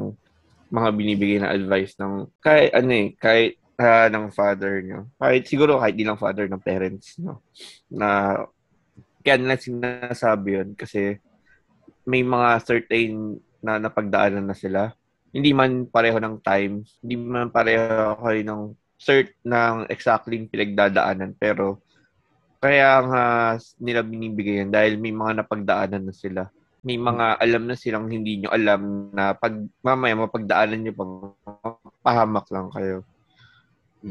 mga binibigay na advice ng kahit ano eh, kahit ah, ng father nyo. Kahit siguro kahit di lang father ng parents nyo. Na kaya nila sinasabi yun kasi may mga certain na napagdaanan na sila. Hindi man pareho ng time, hindi man pareho kayo ng cert ng exactly pinagdadaanan pero kaya nga nila binibigay yan dahil may mga napagdaanan na sila may mga alam na silang hindi nyo alam na pag mamaya mapagdaanan nyo pag pahamak lang kayo.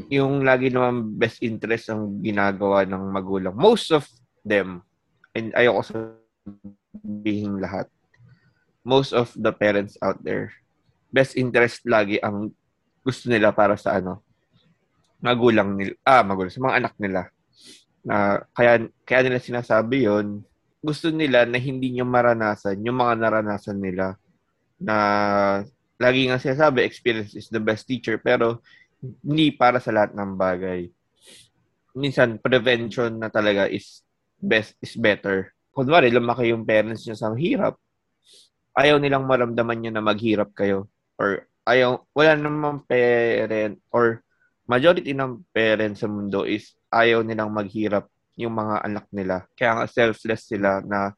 Yung lagi naman best interest ang ginagawa ng magulang. Most of them, and ayoko sabihin lahat, most of the parents out there, best interest lagi ang gusto nila para sa ano, magulang nila, ah, magulang, sa mga anak nila. Na, kaya, kaya nila sinasabi yon gusto nila na hindi nyo maranasan yung mga naranasan nila na lagi nga sinasabi, experience is the best teacher, pero hindi para sa lahat ng bagay. Minsan, prevention na talaga is best is better. Kunwari, lumaki yung parents nyo sa hirap, ayaw nilang maramdaman nyo na maghirap kayo. Or ayaw, wala namang parent or majority ng parents sa mundo is ayaw nilang maghirap yung mga anak nila. Kaya nga selfless sila na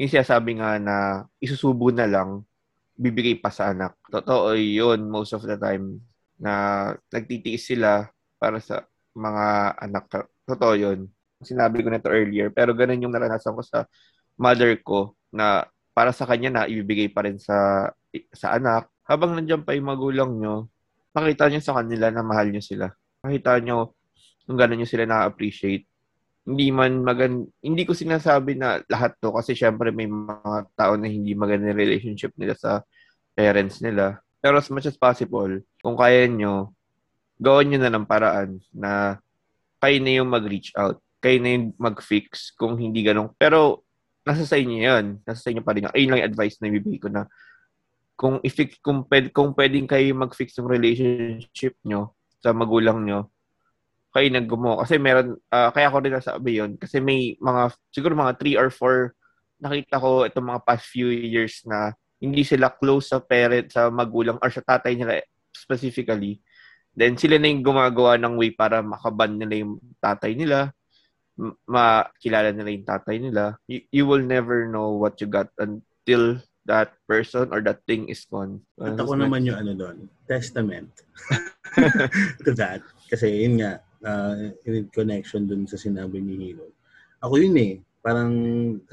yung sinasabi nga na isusubo na lang, bibigay pa sa anak. Totoo yun most of the time na nagtitiis sila para sa mga anak. Totoo yun. Sinabi ko na to earlier. Pero ganun yung naranasan ko sa mother ko na para sa kanya na ibibigay pa rin sa sa anak. Habang nandiyan pa yung magulang nyo, makita nyo sa kanila na mahal nyo sila. Makita nyo kung gano'n nyo sila na-appreciate hindi man magan hindi ko sinasabi na lahat to kasi syempre may mga tao na hindi maganda relationship nila sa parents nila. Pero as much as possible, kung kaya nyo, gawin nyo na ng paraan na kayo na yung mag-reach out. Kayo na yung mag-fix kung hindi ganun. Pero nasa sa inyo yan. Nasa sa inyo pa rin. Ayun lang yung advice na ibibigay ko na kung i-fix, kung, pwed, kung pwedeng kayo mag-fix yung relationship nyo sa magulang nyo, kayo naggumo. Kasi meron, uh, kaya ko rin nasabi yun. Kasi may mga, siguro mga 3 or 4, nakita ko itong mga past few years na hindi sila close sa parent, sa magulang, or sa tatay nila specifically. Then sila na yung gumagawa ng way para makaban nila yung tatay nila, makilala nila yung tatay nila. You, you will never know what you got until that person or that thing is gone. At ako naman yung ano doon, testament to that. Kasi yun nga, uh, in connection dun sa sinabi ni Hino. Ako yun eh, parang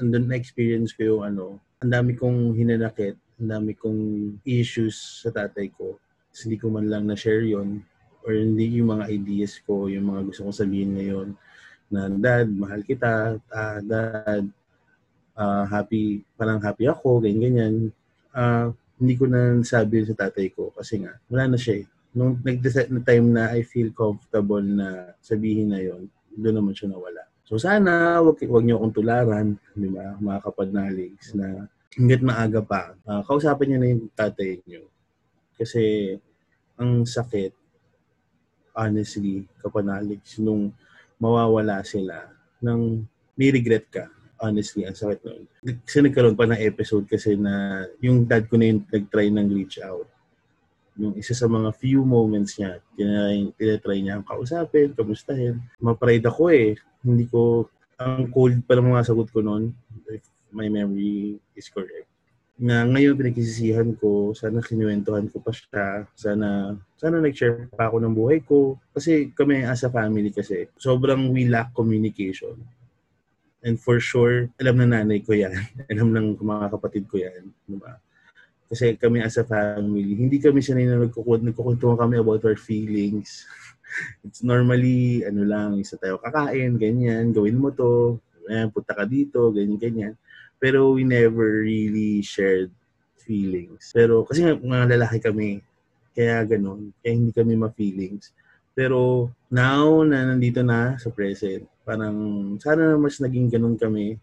andun na experience ko yung ano, ang dami kong hinanakit, ang dami kong issues sa tatay ko. Tapos hindi ko man lang na-share yon or hindi yung mga ideas ko, yung mga gusto kong sabihin ngayon na dad, mahal kita, ah, dad, uh, happy, parang happy ako, ganyan, ganyan. Uh, hindi ko na sabi sa tatay ko kasi nga, wala na siya eh nung nag-decide na time na I feel comfortable na sabihin na yon doon naman siya nawala. So sana wag, wag niyo akong tularan, di ba, mga kapadnaligs na hanggat maaga pa, uh, kausapin niyo na yung tatay niyo. Kasi ang sakit, honestly, kapanaligs, nung mawawala sila, nang may regret ka. Honestly, ang sakit nun. Kasi nagkaroon pa ng episode kasi na yung dad ko na yung nag-try ng reach out yung isa sa mga few moments niya, tinatry, niya ang kausapin, kamustahin. Ma-pride ako eh. Hindi ko, ang cold pa lang mga sagot ko noon, if my memory is correct. Na ngayon pinagsisisihan ko, sana kinuwentuhan ko pa siya, sana, sana nag-share pa ako ng buhay ko. Kasi kami as a family kasi, sobrang we lack communication. And for sure, alam na nanay ko yan. alam ng mga kapatid ko yan. Diba? Kasi kami as a family, hindi kami sanay na nagkukwento, kami about our feelings. It's normally, ano lang, isa tayo kakain, ganyan, gawin mo to, ayan, punta ka dito, ganyan, ganyan. Pero we never really shared feelings. Pero kasi mga lalaki kami, kaya ganun, kaya hindi kami ma-feelings. Pero now na nandito na sa present, parang sana mas naging ganun kami.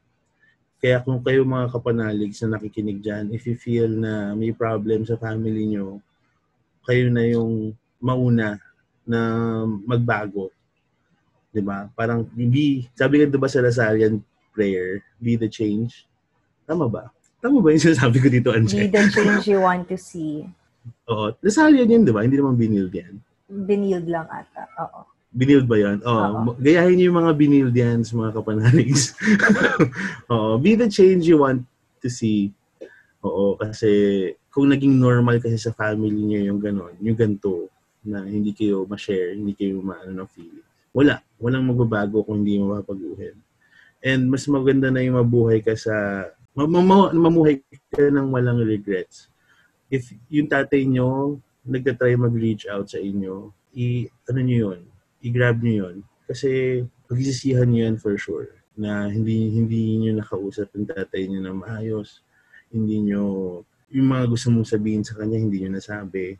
Kaya kung kayo mga kapanaligs na nakikinig dyan, if you feel na may problem sa family nyo, kayo na yung mauna na magbago. 'Di ba? Parang be, sabi nga 'di ba sa Lasalian prayer, be the change. Tama ba? Tama ba yung sinasabi ko dito, Anje? Be the change you want to see. Oo. Lasalian yun, 'di ba? Hindi naman binild yan. Binild lang ata. Oo. Binild ba yan? Oo. Oo. Gayahin niyo yung mga binild yan sa mga kapanaligs. Oo. Be the change you want to see. Oo. Kasi kung naging normal kasi sa family niyo yung ganon, yung ganito, na hindi kayo ma-share, hindi kayo maano ng feeling. Wala. Walang magbabago kung hindi mo mapag-uhin. And mas maganda na yung mabuhay ka sa, ma- ma- mamuhay ka ng walang regrets. If yung tatay nyo, nagtatry mag-reach out sa inyo, i, ano nyo yun, i-grab nyo yun. Kasi pagsisihan nyo yan for sure na hindi hindi nyo nakausap yung tatay nyo na maayos. Hindi nyo, yung mga gusto mong sabihin sa kanya, hindi nyo nasabi.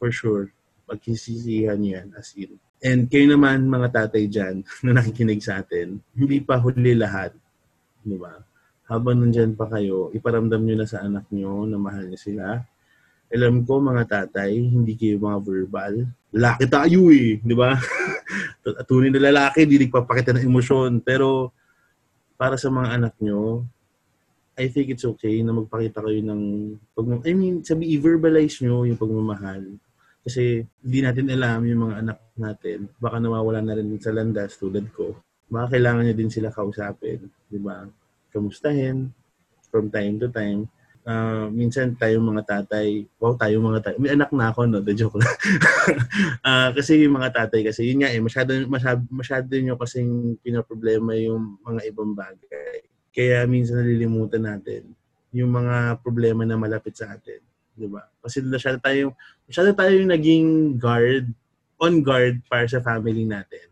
For sure, pagsisisihan nyo yan as in. And kayo naman, mga tatay dyan, na nakikinig sa atin, hindi pa huli lahat. Di ba? Habang nandyan pa kayo, iparamdam nyo na sa anak nyo na mahal nyo sila. Alam ko, mga tatay, hindi kayo mga verbal. Lalaki tayo eh, di ba? Tunay na lalaki, hindi nagpapakita ng emosyon. Pero para sa mga anak nyo, I think it's okay na magpakita kayo ng, pag, I mean, sabi, i-verbalize nyo yung pagmamahal. Kasi hindi natin alam yung mga anak natin. Baka nawawala na rin sa landas tulad ko. Baka kailangan nyo din sila kausapin. Di ba? Kamustahin from time to time. Ah, minsan tayong mga tatay, wow, tayong mga tatay. May anak na ako, no? The joke lang. Ah, kasi yung mga tatay, kasi yun nga eh, masyado, masyado, masyado nyo kasing pinaproblema yung mga ibang bagay. Kaya minsan nalilimutan natin yung mga problema na malapit sa atin. Di ba? Kasi masyado tayo, masyado tayo yung naging guard, on guard para sa family natin.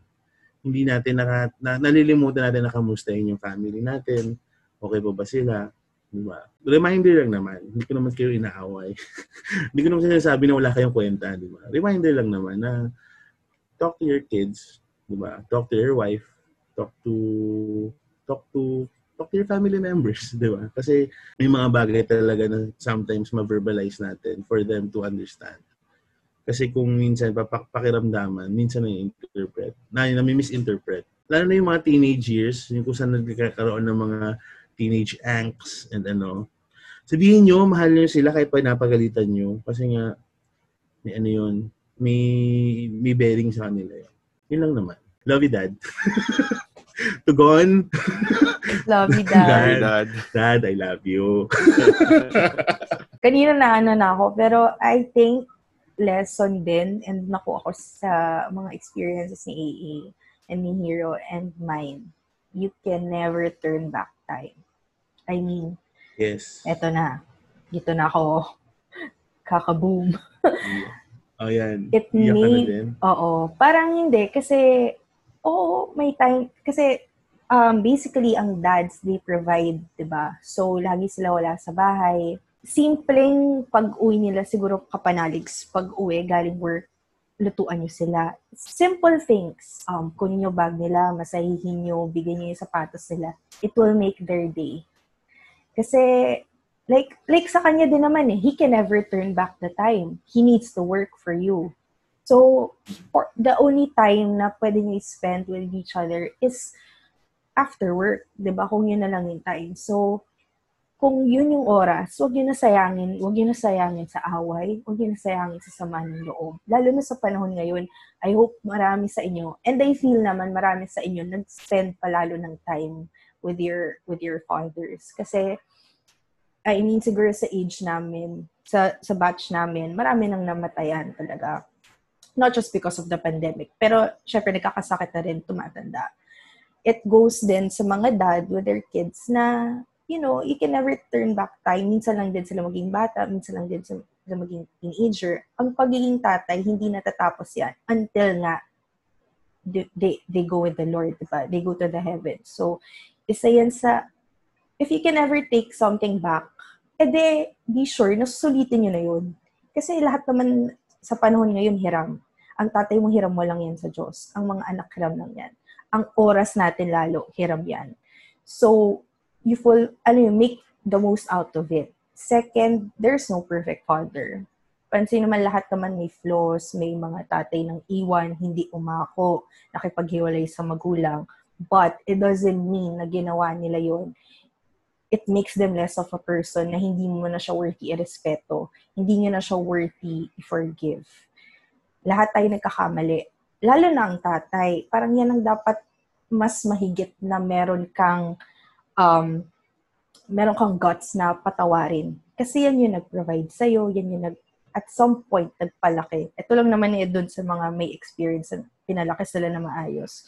Hindi natin naka, na, nalilimutan natin na kamustahin yung family natin. Okay pa ba sila? Di ba? Reminder lang naman. Hindi ko naman kayo inaaway. Hindi ko naman sinasabi na wala kayong kwenta. Di ba? Reminder lang naman na talk to your kids. Di ba? Talk to your wife. Talk to talk to talk to your family members, di ba? Kasi may mga bagay talaga na sometimes ma-verbalize natin for them to understand. Kasi kung minsan papak pakiramdaman, minsan na interpret na nami-misinterpret. Lalo na yung mga teenage years, yung kung saan nagkakaroon ng mga teenage angst and ano. Sabihin nyo, mahal nyo sila kahit pa napagalitan nyo. Kasi nga, may ano yun, may, may bearing sa kanila yun. Yun lang naman. Love you, Dad. Tugon. Love you, Dad. Dad. Dad. Dad, I love you. Kanina na ano na ako, pero I think lesson din and naku ako sa mga experiences ni AA and ni Hero and mine. You can never turn back time. I mean, Yes. eto na. Dito na ako. Kakaboom. Oh, yan. It Iyak made din. Oo. Parang hindi. Kasi, oo, may time. Kasi, um, basically, ang dads, they provide, di ba? So, lagi sila wala sa bahay. Simpleng pag-uwi nila, siguro kapanaligs, pag-uwi, galing work, lutuan nyo sila. Simple things. Um, kunin nyo bag nila, masahihin nyo, bigyan nyo yung sapatos nila. It will make their day. Kasi, like, like sa kanya din naman eh, he can never turn back the time. He needs to work for you. So, for the only time na pwede niyo spend with each other is after work. 'di ba Kung yun na lang yung time. So, kung yun yung oras, huwag yun na sayangin, huwag yun na sayangin sa away, huwag yun na sayangin sa sama ng loob. Lalo na sa panahon ngayon, I hope marami sa inyo, and I feel naman marami sa inyo nag-spend palalo ng time with your with your fathers. Kasi, I mean, siguro sa age namin, sa, sa batch namin, marami nang namatayan talaga. Not just because of the pandemic, pero syempre nagkakasakit na rin tumatanda. It goes din sa mga dad with their kids na, you know, you can never turn back time. Minsan lang din sila maging bata, minsan lang din sila maging teenager. Ang pagiging tatay, hindi natatapos yan until nga they, they, go with the Lord, diba? They go to the heavens. So, isa yan sa, if you can ever take something back, edi, be sure, nasusulitin nyo na yun. Kasi lahat naman sa panahon ngayon, hiram. Ang tatay mo, hiram mo lang yan sa Diyos. Ang mga anak, hiram lang yan. Ang oras natin lalo, hiram yan. So, you full, ano yun, make the most out of it. Second, there's no perfect father. Pansin naman lahat naman may flaws, may mga tatay ng iwan, hindi umako, nakipaghiwalay sa magulang. But it doesn't mean na ginawa nila yon it makes them less of a person na hindi mo na siya worthy i-respeto. Hindi niya na siya worthy i-forgive. Lahat tayo nagkakamali. Lalo na ang tatay. Parang yan ang dapat mas mahigit na meron kang um, meron kang guts na patawarin. Kasi yan yung nag-provide sa'yo, yan yung nag, at some point, nagpalaki. Ito lang naman eh dun sa mga may experience na pinalaki sila na maayos.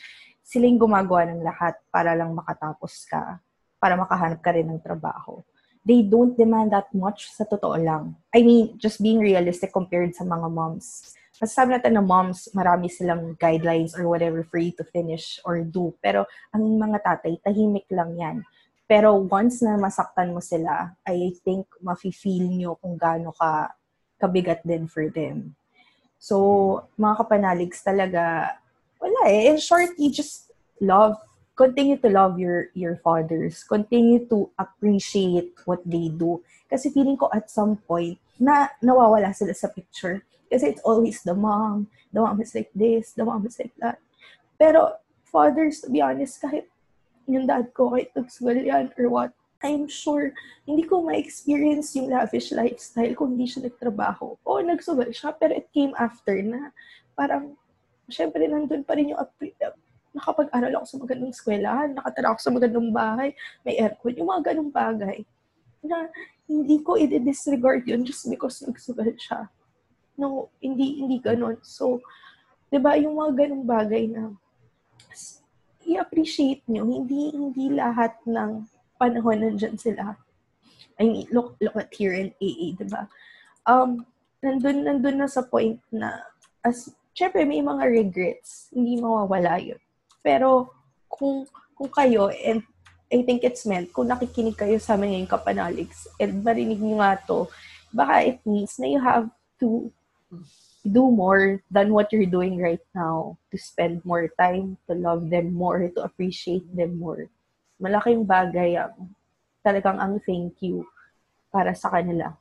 Sila yung gumagawa ng lahat para lang makatapos ka para makahanap ka rin ng trabaho. They don't demand that much sa totoo lang. I mean, just being realistic compared sa mga moms. Masasabi natin na moms, marami silang guidelines or whatever for you to finish or do. Pero ang mga tatay, tahimik lang yan. Pero once na masaktan mo sila, I think mafe-feel nyo kung gaano ka kabigat din for them. So, mga kapanaligs talaga, wala eh. In short, you just love continue to love your your fathers. Continue to appreciate what they do. Kasi feeling ko at some point na nawawala sila sa picture. Kasi it's always the mom. The mom is like this. The mom is like that. Pero fathers, to be honest, kahit yung dad ko, kahit nagsugal yan or what, I'm sure hindi ko ma-experience yung lavish lifestyle kung hindi siya nagtrabaho. O nagsugal siya, pero it came after na parang, syempre nandun pa rin yung nakapag-aral ako sa magandang eskwelahan, nakatira ako sa magandang bahay, may aircon, yung mga ganong bagay. Na hindi ko i-disregard yun just because nagsugal siya. No, hindi, hindi ganon. So, di ba, yung mga ganong bagay na i-appreciate nyo, hindi, hindi lahat ng panahon nandyan sila. I mean, look, look at here in AA, di ba? Um, nandun, nandun na sa point na, as, syempre, may mga regrets. Hindi mawawala yun. Pero kung kung kayo, and I think it's meant, kung nakikinig kayo sa amin ngayong kapanaligs, and marinig nyo nga to, baka it means na you have to do more than what you're doing right now. To spend more time, to love them more, to appreciate them more. Malaking bagay ang talagang ang thank you para sa kanila.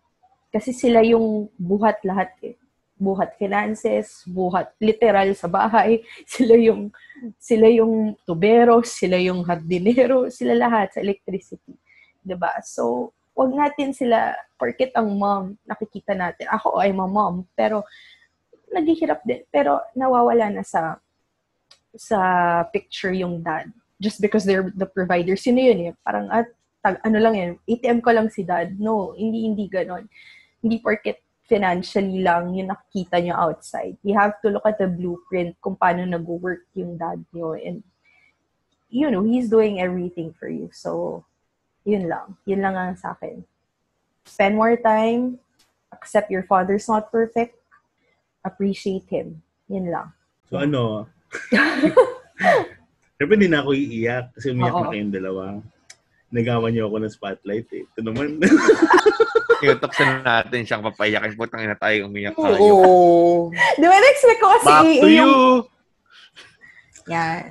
Kasi sila yung buhat lahat eh buhat finances, buhat literal sa bahay, sila yung sila yung tubero, sila yung hardinero, sila lahat sa electricity. 'Di ba? So, wag natin sila porket ang mom nakikita natin. Ako ay mom, pero naghihirap din, pero nawawala na sa sa picture yung dad just because they're the provider. Sino yun eh? Parang at tag, ano lang yan, ATM ko lang si dad. No, hindi hindi ganon. Hindi porket financially lang yung nakikita nyo outside. You have to look at the blueprint kung paano nag-work yung dad nyo. And, you know, he's doing everything for you. So, yun lang. Yun lang ang sa akin. Spend more time. Accept your father's not perfect. Appreciate him. Yun lang. So, ano? Siyempre, hindi na ako iiyak kasi umiyak Oo. na kayong dalawa. Nagawa niyo ako ng spotlight eh. Ito naman. Iutok natin siyang papayakin. Putang ina tayo, umiyak tayo. Oo. Di ba na-expect ko kasi Back to you! Yan.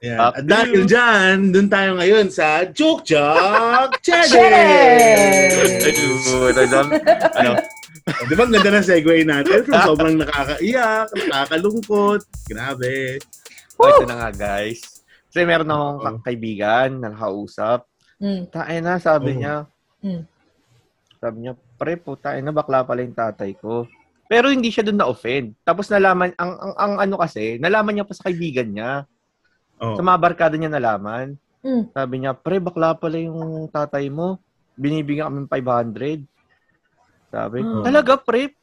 Yan. Up At dahil you. dyan, dun tayo ngayon sa Joke Joke Challenge! Ayun, ano, ano, Oh, Di ba, ang ganda ng segue natin from sobrang nakakaiyak, nakakalungkot. Grabe. oh, ito na nga guys. Kasi meron akong kaibigan na nakausap. Mm. Tayo na, sabi Oo. niya. Mm. Sabi niya, pre po, tayo na, bakla pala yung tatay ko. Pero hindi siya doon na-offend. Tapos nalaman, ang, ang, ang ano kasi, nalaman niya pa sa kaibigan niya. Oh. Sa mga barkada niya nalaman. Mm. Sabi niya, pre, bakla pala yung tatay mo. Binibigyan kami ng 500. Sabi, Ah. talaga, pre?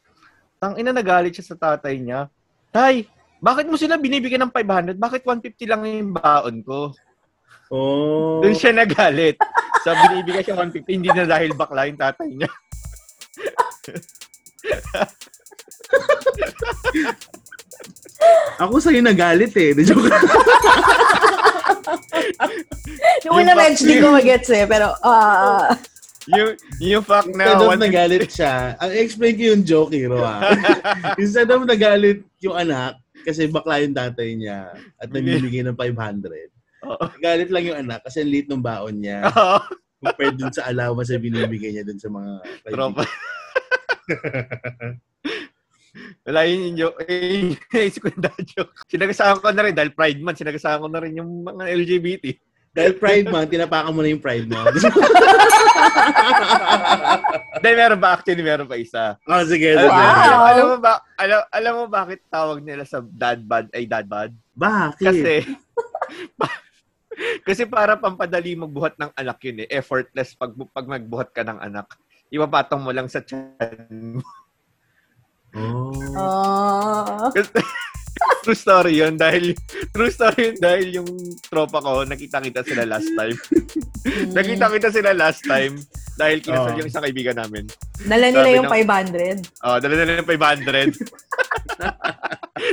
Tang ina nagalit siya sa tatay niya. Tay, bakit mo sila binibigyan ng 500? Bakit 150 lang yung baon ko? Oh. Doon siya nagalit. Sa binibigyan siya 150, hindi na dahil bakla yung tatay niya. Ako sa'yo nagalit eh. The joke. Yung una Yung medyo di ko magets eh, pero ah yung, yung fact na... Instead of one- nagalit siya, ang explain ko yung joke, Hiro, ah. Instead of nagalit yung anak, kasi bakla yung tatay niya at nagbibigay ng 500. Oo. Nagalit lang yung anak kasi ang liit ng baon niya Oo. compared dun sa allowance na binibigay niya dun sa mga Tropa. Wala yun yung joke. Eh, naisip ko yung dad joke. Sinagasaan ko na rin dahil Pride Month. Sinagasaan ko na rin yung mga LGBT. Dahil Pride Month, tinapakan mo na yung Pride Month. Dahil meron ba? Actually, meron pa isa. oh, sige. Alam, sige. Wow. alam mo ba, alam, alam mo bakit tawag nila sa dad bod ay dad bod? Bakit? Kasi, kasi para pampadali magbuhat ng anak yun eh. Effortless pag, pag magbuhat ka ng anak. Ipapatong mo lang sa tiyan mo. Oh. True story yun dahil true story yun dahil yung tropa ko nakita-kita sila last time. nakita-kita sila last time dahil kinasal Oo. yung isang kaibigan namin. Dala nila Sabi yung ng- 500. Oh, dala na ng 500.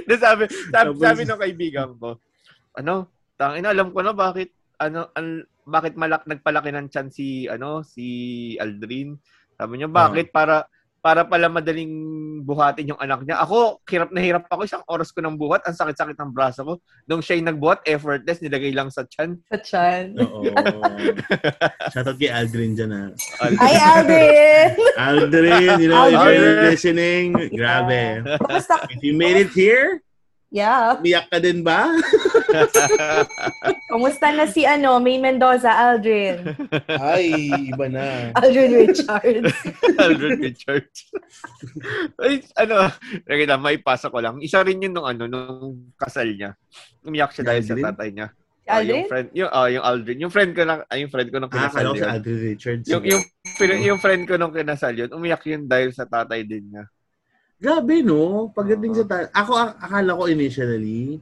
Then sabi, sabi, Tapos- sabi ng kaibigan ko, ano, tangin alam ko na bakit, ano, al, bakit malak, nagpalaki ng chan si, ano, si Aldrin. Sabi niya, bakit? Para, para pala madaling buhatin yung anak niya. Ako, hirap na hirap ako. Isang oras ko ng buhat. Ang sakit-sakit ng braso ko. Nung siya yung nagbuhat, effortless, nilagay lang sa chan. Sa chan. Oo. Shoutout kay Aldrin dyan ah. Ay, Aldrin! Aldrin, you know, if you're Aldrin. listening, grabe. If you made it here, Yeah. umiyak ka din ba? Kamusta na si ano, May Mendoza, Aldrin? Ay, iba na. Aldrin Richards. Aldrin Richards. Ay, ano, nakita, may pasa ko lang. Isa rin yun nung ano, nung kasal niya. Umiyak siya dahil sa Aldrin? tatay niya. Ah, Aldrin? yung friend, yung, ah, yung Aldrin. Yung friend ko lang, ay, yung friend ko nung Ah, kinasal si yun. Aldrin Richards. Yung, yung, pin- yung friend ko nung kinasal yun, umiyak yun dahil sa tatay din niya. Grabe, no? Pagdating sa ta- Ako, ak- akala ko initially,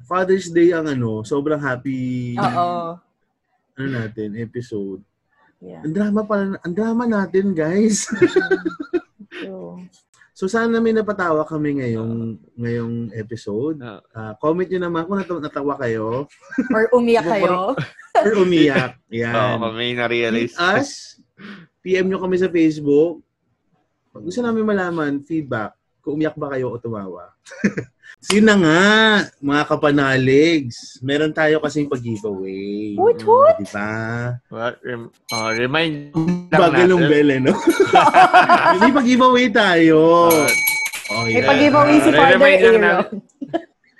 Father's Day ang ano, sobrang happy Oo. ano natin, episode. Yeah. Ang drama pala, ang drama natin, guys. So, so sana may napatawa kami ngayong ngayong episode. Ah. Ah, comment nyo naman kung nat- natawa kayo or umiyak kayo. or umiyak. Oo, Yan. may Tweet na-realize. us, PM nyo kami sa Facebook. Pag gusto namin malaman, feedback, kung umiyak ba kayo o tumawa. so yun na nga, mga kapanaligs. Meron tayo kasing pag-giveaway. Woot, woot! Diba? What? Rem- ah, remind lang Bagal ng natin. bell, eh, no? May pag-giveaway tayo. Ah, Oh, May yeah. pag-giveaway si Father remind lang Aaron. natin.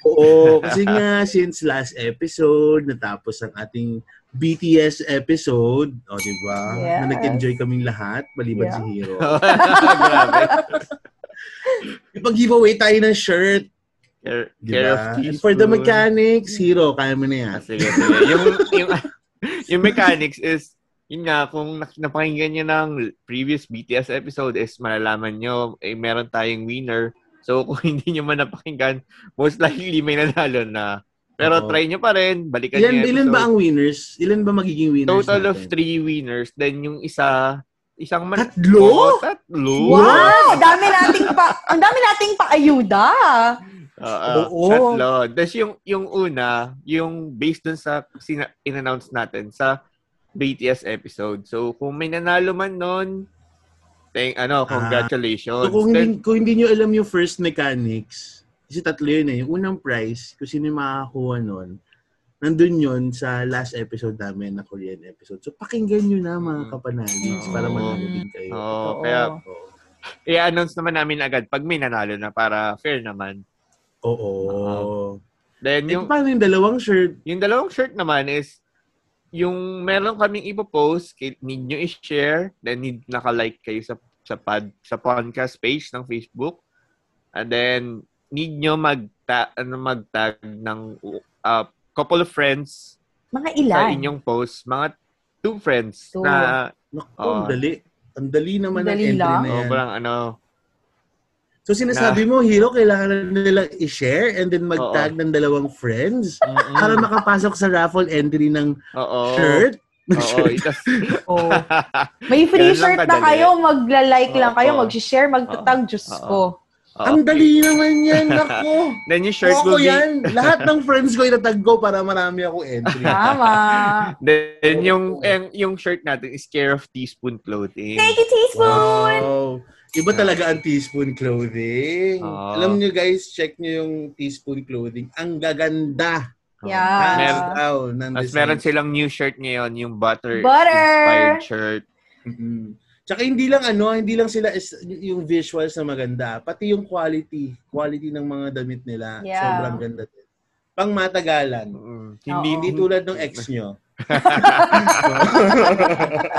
Oo, kasi nga since last episode, natapos ang ating BTS episode, o di ba? Yes. Na nag-enjoy kaming lahat, maliban Yeah. si Hero. Grabe. Ipag-giveaway tayo ng shirt, Care, di care of ba? teaspoon. And for the mechanics, Hero, kaya mo na yan. Ah, sige, sige. Yung, yung, yung mechanics is, yun nga, kung nak- napakinggan nyo ng previous BTS episode is malalaman nyo, eh, meron tayong winner. So, kung hindi nyo man napakinggan, most likely may nanalo na. Pero Oo. try nyo pa rin, balikan Ilan, nyo ilan ba ang winners? Ilan ba magiging winners Total of natin? three winners. Then yung isa, isang man... Tatlo? Oo, tatlo. Wow! Dami nating pa, ang dami nating paayuda. Oo, Oo. tatlo. Tapos yung, yung una, yung based dun sa sina- in-announce natin sa BTS episode. So, kung may nanalo man nun, thank, ano, congratulations. So kung Then, hindi, kung hindi nyo alam yung first mechanics, kasi tatlo yun eh. Yung unang prize, kung sino yung makakakuha nun, nandun yun sa last episode namin na Korean episode. So pakinggan nyo na mga Mm. kapanalis Oo. para manalo din kayo. Oo, Oo. kaya Oo. i-announce naman namin agad pag may nanalo na para fair naman. Oo. Then Eh, yung paano yung dalawang shirt? Yung dalawang shirt naman is, yung meron kaming ipopost, kay- need nyo i-share, then need naka-like kayo sa sa pad, sa podcast page ng Facebook. And then, need nyo mag ano, mag-tag ng uh, couple of friends Mga sa ilan? inyong post. Mga two friends Two. na Naku, Oo. ang dali. Ang dali naman Ang ang dali entry lang. na yan. sobrang ano, So sinasabi mo, Hero, kailangan na nila i-share and then mag-tag ng dalawang friends para makapasok sa raffle entry ng Oo. shirt? Oo. Itas, Oh. May free Ganun shirt na kadali. kayo, magla-like lang kayo, Oo. mag-share, magtatag, Diyos Oo. ko. Oo. Ang dali naman yan, nako. Then yung shirt Ako will be, yan. Lahat ng friends ko itatag ko para marami ako entry. Tama. then yung, yung, yung shirt natin is Care of Teaspoon Clothing. Thank you, teaspoon! Wow. Iba talaga ang teaspoon clothing. Oo. Alam nyo guys, check nyo yung teaspoon clothing. Ang gaganda. Yeah. Hands Meron, down Tapos meron silang new shirt ngayon, yung butter, Butter! inspired shirt. mm Tsaka hindi lang ano, hindi lang sila is, yung visuals na maganda, pati yung quality, quality ng mga damit nila. Yeah. Sobrang ganda din. Pang matagalan. Mm, Oo. hindi Hindi tulad ng ex nyo.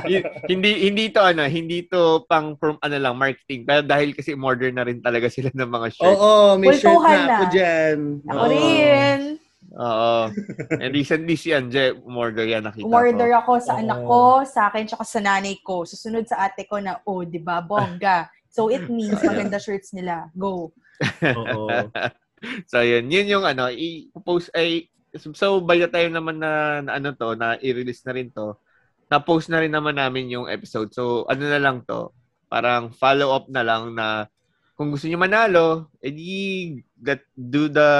Hi- hindi hindi to ano, hindi to pang from ano lang marketing pero dahil kasi order na rin talaga sila ng mga shirt. Oo, may shirt Kultuhan na ako na. dyan. Ako Oo. rin. Oo. And recently si Anje umorder yan nakita Umorder ko. ako sa Oo. anak ko, sa akin, tsaka sa nanay ko. Susunod sa ate ko na, oh, di ba, bongga. So, it means maganda shirts nila. Go. Oo. So yun, yun yung ano, i-post ay so by the time naman na, na ano to, na i-release na rin to, na-post na rin naman namin yung episode. So ano na lang to, parang follow up na lang na kung gusto niyo manalo, edi that do the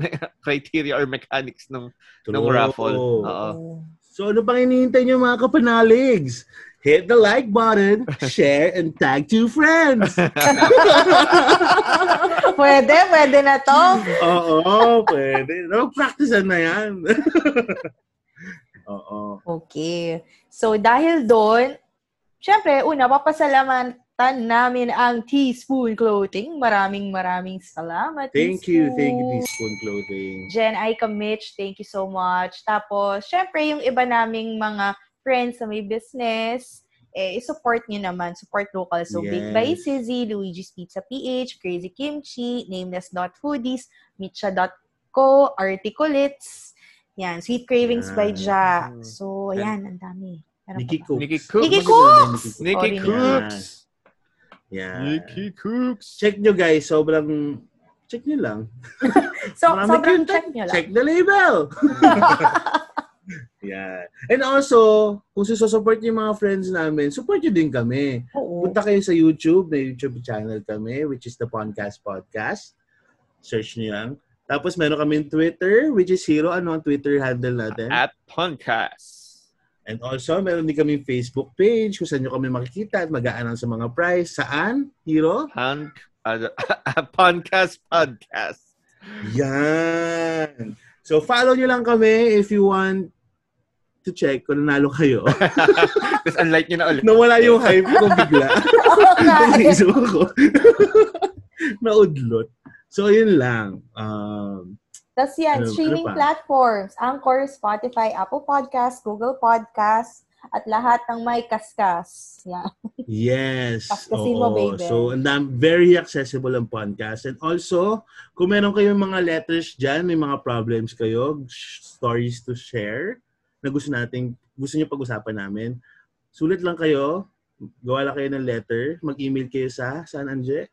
criteria or mechanics ng ng True. raffle. Oo. So ano pang hinihintay nyo mga kapanaligs? Hit the like button, share, and tag two friends. pwede, pwede na to. Oo, pwede. No, practice na yan. Oo. Okay. So, dahil doon, syempre, una, papasalamatan namin ang Teaspoon Clothing. Maraming maraming salamat. Thank you, Teaspoon. thank you, Teaspoon Clothing. Jen Aika Mitch, thank you so much. Tapos, syempre, yung iba naming mga friends na may business, eh, support nyo naman. Support local. So, Big by Yes. Sizzy, Luigi's Pizza PH, Crazy Kimchi, Nameless Not Foodies, Mitcha.co, Articulits, yan, Sweet Cravings by Yan. Ja. So, yan, ang dami. Nikki? Cooks. Nikki Cooks. Nikki Cooks! Nikki. Cooks. Yan. Nikki Cooks. Check nyo guys, sobrang check nyo lang. So, Marami sobrang check nyo lang. Check the label. yeah. And also, kung susupport yung mga friends namin, support nyo din kami. Oo. Punta kayo sa YouTube, may YouTube channel kami, which is the Podcast Podcast. Search nyo yan. Tapos meron kami Twitter, which is Hero. Ano ang Twitter handle natin? At Podcast. And also, meron din kami Facebook page kung saan nyo kami makikita at mag-a-announce sa mga prize. Saan? Hero? Hand, uh, podcast podcast. Yan. So, follow nyo lang kami if you want to check kung nanalo kayo. Tapos unlike nyo na ulit. Nawala yung hype ko bigla. Naisip ko. Naudlot. So, yun lang. Um, Tapos yan, Ano- ano streaming pa? platforms, Anchor, Spotify, Apple Podcast, Google Podcast, at lahat ng may kaskas. Yan. yes. Paskasin mo, baby. So, and dam- very accessible ang podcast. And also, kung meron kayong mga letters dyan, may mga problems kayo, stories to share, na gusto nating, gusto nyo pag-usapan namin, sulit lang kayo, gawa lang kayo ng letter, mag-email kayo sa, saan, Anje?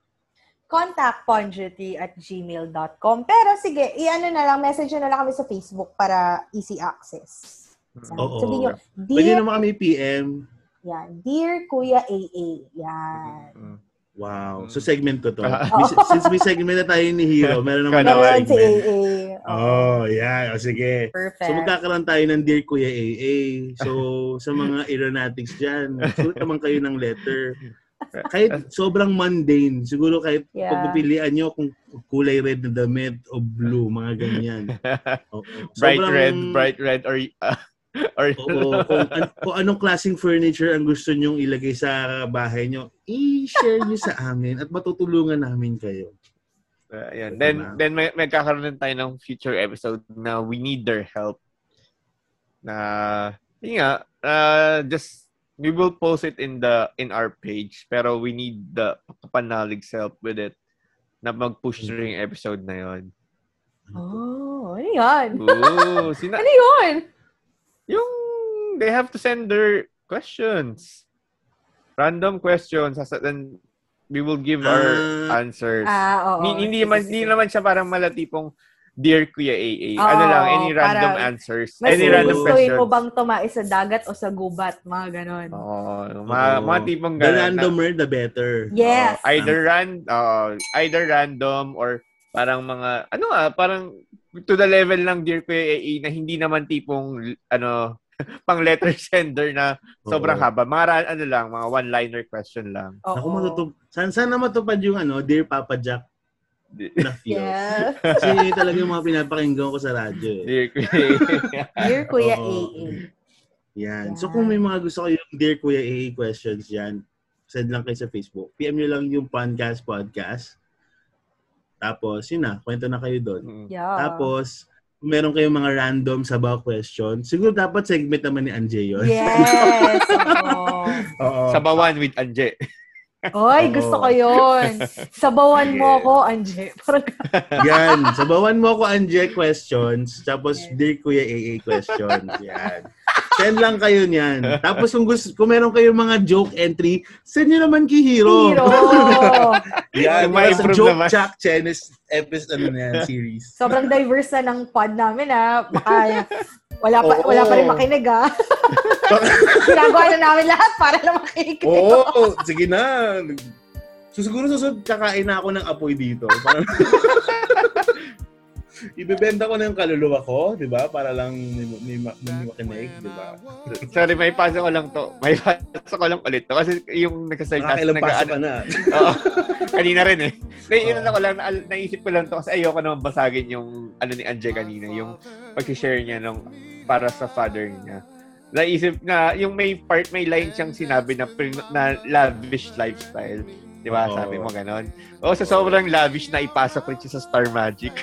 Contact ponjity at gmail.com. Pero sige, i-ano na lang, message nyo na lang kami sa Facebook para easy access. Yan. Oo. Sabihin nyo, Pwede Dear, naman kami PM. yan, Dear Kuya AA. Yan. Mm. Wow. So, segment ko to. Ah. May- Since may segment na tayo ni Hero, meron naman Kanawa. Meron si segment. AA. Oh, yeah. O, sige. Perfect. So magkakaroon tayo ng Dear Kuya AA. So sa mga aeronautics dyan, sulat naman kayo ng letter. Kahit sobrang mundane, siguro kahit Yeah. pagpipilian nyo kung kulay red na damit o blue, mga ganyan. Oo. bright Sobrang- red, bright red, or uh, or Oo, kung, an- kung anong klaseng furniture ang gusto nyong ilagay sa bahay nyo, i-share nyo sa amin at matutulungan namin kayo. Uh, yan. Then, Diba? then may, may kakaroon din tayo ng future episode na we need their help. Na, yun nga, uh, just, we will post it in the in our page, pero we need the kapanalig's help with it na mag-push Mm-hmm. yung episode na yon. Oh, ano yan? Ooh, sina- Ano yun? yung they have to send their questions. Random questions. Then we will give our Ah. answers. Ah, oo. Hindi man hindi naman siya parang malatipong Dear Kuya AA. Oo, ano lang, any random para- answers. Mas any random gustuhin questions. mo bang tumais sa dagat o sa gubat? Mga ganon. Oo, mga, Oo. mga tipong The ganun. na- randomer, the better. Yes. Oo, either ran uh, either random or parang mga ano ah, parang to the level ng Dear Kuya AA na hindi naman tipong ano pang letter sender na sobrang Oo. haba. Mga ano lang, mga one-liner question lang. Oo. Ako matutub. Sana, sana matupad yung ano, Dear Papa Jack na feel. Yeah. Kasi yun talaga yung mga pinapakinggan ko sa radyo eh. Dear Kuya AA. Dear Kuya. AA. Yan. So Yan. kung may mga gusto kayong Dear Kuya AA questions yan, send lang kayo sa Facebook. PM nyo lang yung podcast podcast. Tapos, yun na, kwento na kayo doon. Mm. Yeah. Tapos, kung meron kayong mga random sabaw question, siguro dapat segment naman ni Anje yun. Yes. Oo. Oo. Sabawan with Anje. Oy, gusto ko yun. Sabawan mo ko, Anje. Yan. Sabawan mo ako, Anje, questions. Tapos, Yes. Dear Kuya AA questions. Yan. Send lang kayo niyan. Tapos, kung, gusto, kung meron kayong mga joke entry, send nyo naman kay Hero. hero. Yan. May Sa improve joke naman. Jack Chenis episode ano na yan, series. Sobrang diverse na ng pod namin, ha. Baka wala pa, Oo. wala pa rin makinig, ha. Ginagawa na namin lahat para lang makinig. Oo, sige na. So, siguro susunod kakain na ako ng apoy dito. Parang, Ibebenta ko na yung kaluluwa ko, di ba? Para lang may, may, may, may makinig, di ba? Sorry, may pasok ko lang to. May pasok ko lang ulit to. Kasi yung nagsasalita. Nakakailang nag- ka na. Oo. Kanina rin eh. Kaya yun Oo. ako lang, na- naisip ko lang to kasi ayoko naman basagin yung ano ni Anje kanina, yung pag-share niya nung para sa father niya. Naisip na, yung may part, may line siyang sinabi na, na lavish lifestyle. Di ba? Oo. Sabi mo ganon. O sa sobrang lavish na ipasok rin siya sa Star Magic.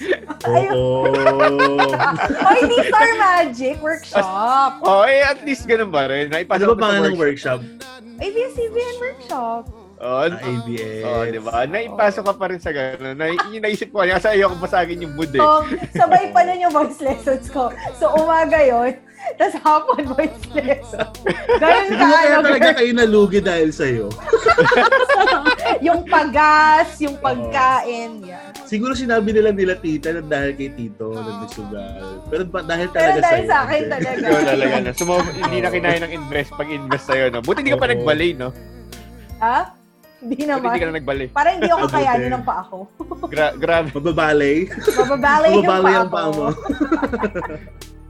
Oo. Oh, hindi Star Magic Workshop. Oh, eh, at least ganun ba rin? Ano ba ko sa pangalan ng workshop. workshop? ABS-CBN Workshop. Oh, Ah, ABS. oh, di ba? Naipasok ka pa rin sa ganun. Na, yung naisip ko, kasi ayoko basagin yung mood eh. So, sabay pa nun yung voice lessons ko. So, umaga yon tapos hapon voice lesson. Ganun ka, mo kaya ano, talaga kayo nalugi dahil sa'yo. yung pagas, yung pagkain. Yeah. Siguro sinabi nila nila tita na dahil kay tito nagsusugal. Pero ba, dahil Pero talaga dahil sa'yo. sa akin Jen. talaga. Ikaw talaga na. Sumo, hindi na kinaya ng invest pag invest sa'yo, no? Buti hindi ka pa Oo. nagbalay, no? Ha? Hindi Buti hindi ka naman. na nagbalay. Para hindi ako kayanin ng pa ako. Gra- grabe. Mababalay. Mababalay yung Mababalay ang paa mo.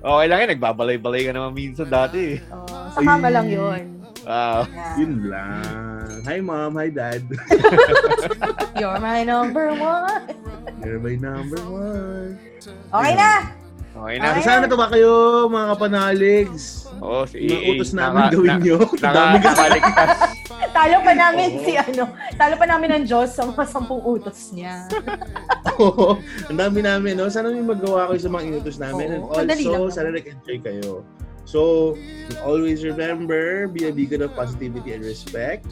Okay lang yan. Nagbabalay-balay ka naman minsan dati. eh. Oh, sa kama lang yun. Wow. Yeah. Yun lang. Hi mom, hi dad. You're my number one. You're my number one. Okay na! Okay na. Ay. Sana natuwa kayo mga kapanaligs. Oo, si Mga AA. utos namin Naka- gawin na- nyo. Ang dami. Talo pa namin si ano, talo pa namin ng Diyos sa mga sampung utos niya. Oo. Ang dami namin, no? Sana may magawa kayo sa mga inutos namin. Oo, And madali lang also, sana nag-enjoy kayo. So, always remember, be a beacon of positivity and respect.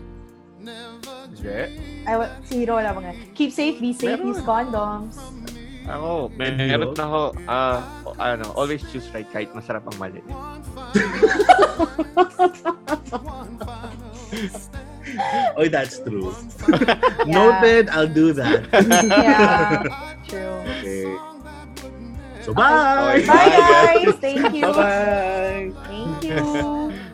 Hindi. Ay, wa- si Hiro wala mga. Keep safe, be safe, Meron. use condoms. Ako, may meron oh. na ako, ah, ano, always choose right kahit masarap ang mali. Oh, that's true. Noted, I'll do that. Yeah, true. Okay. So, bye! Okay. Bye Bye, guys! Thank you! Bye-bye! Thank you!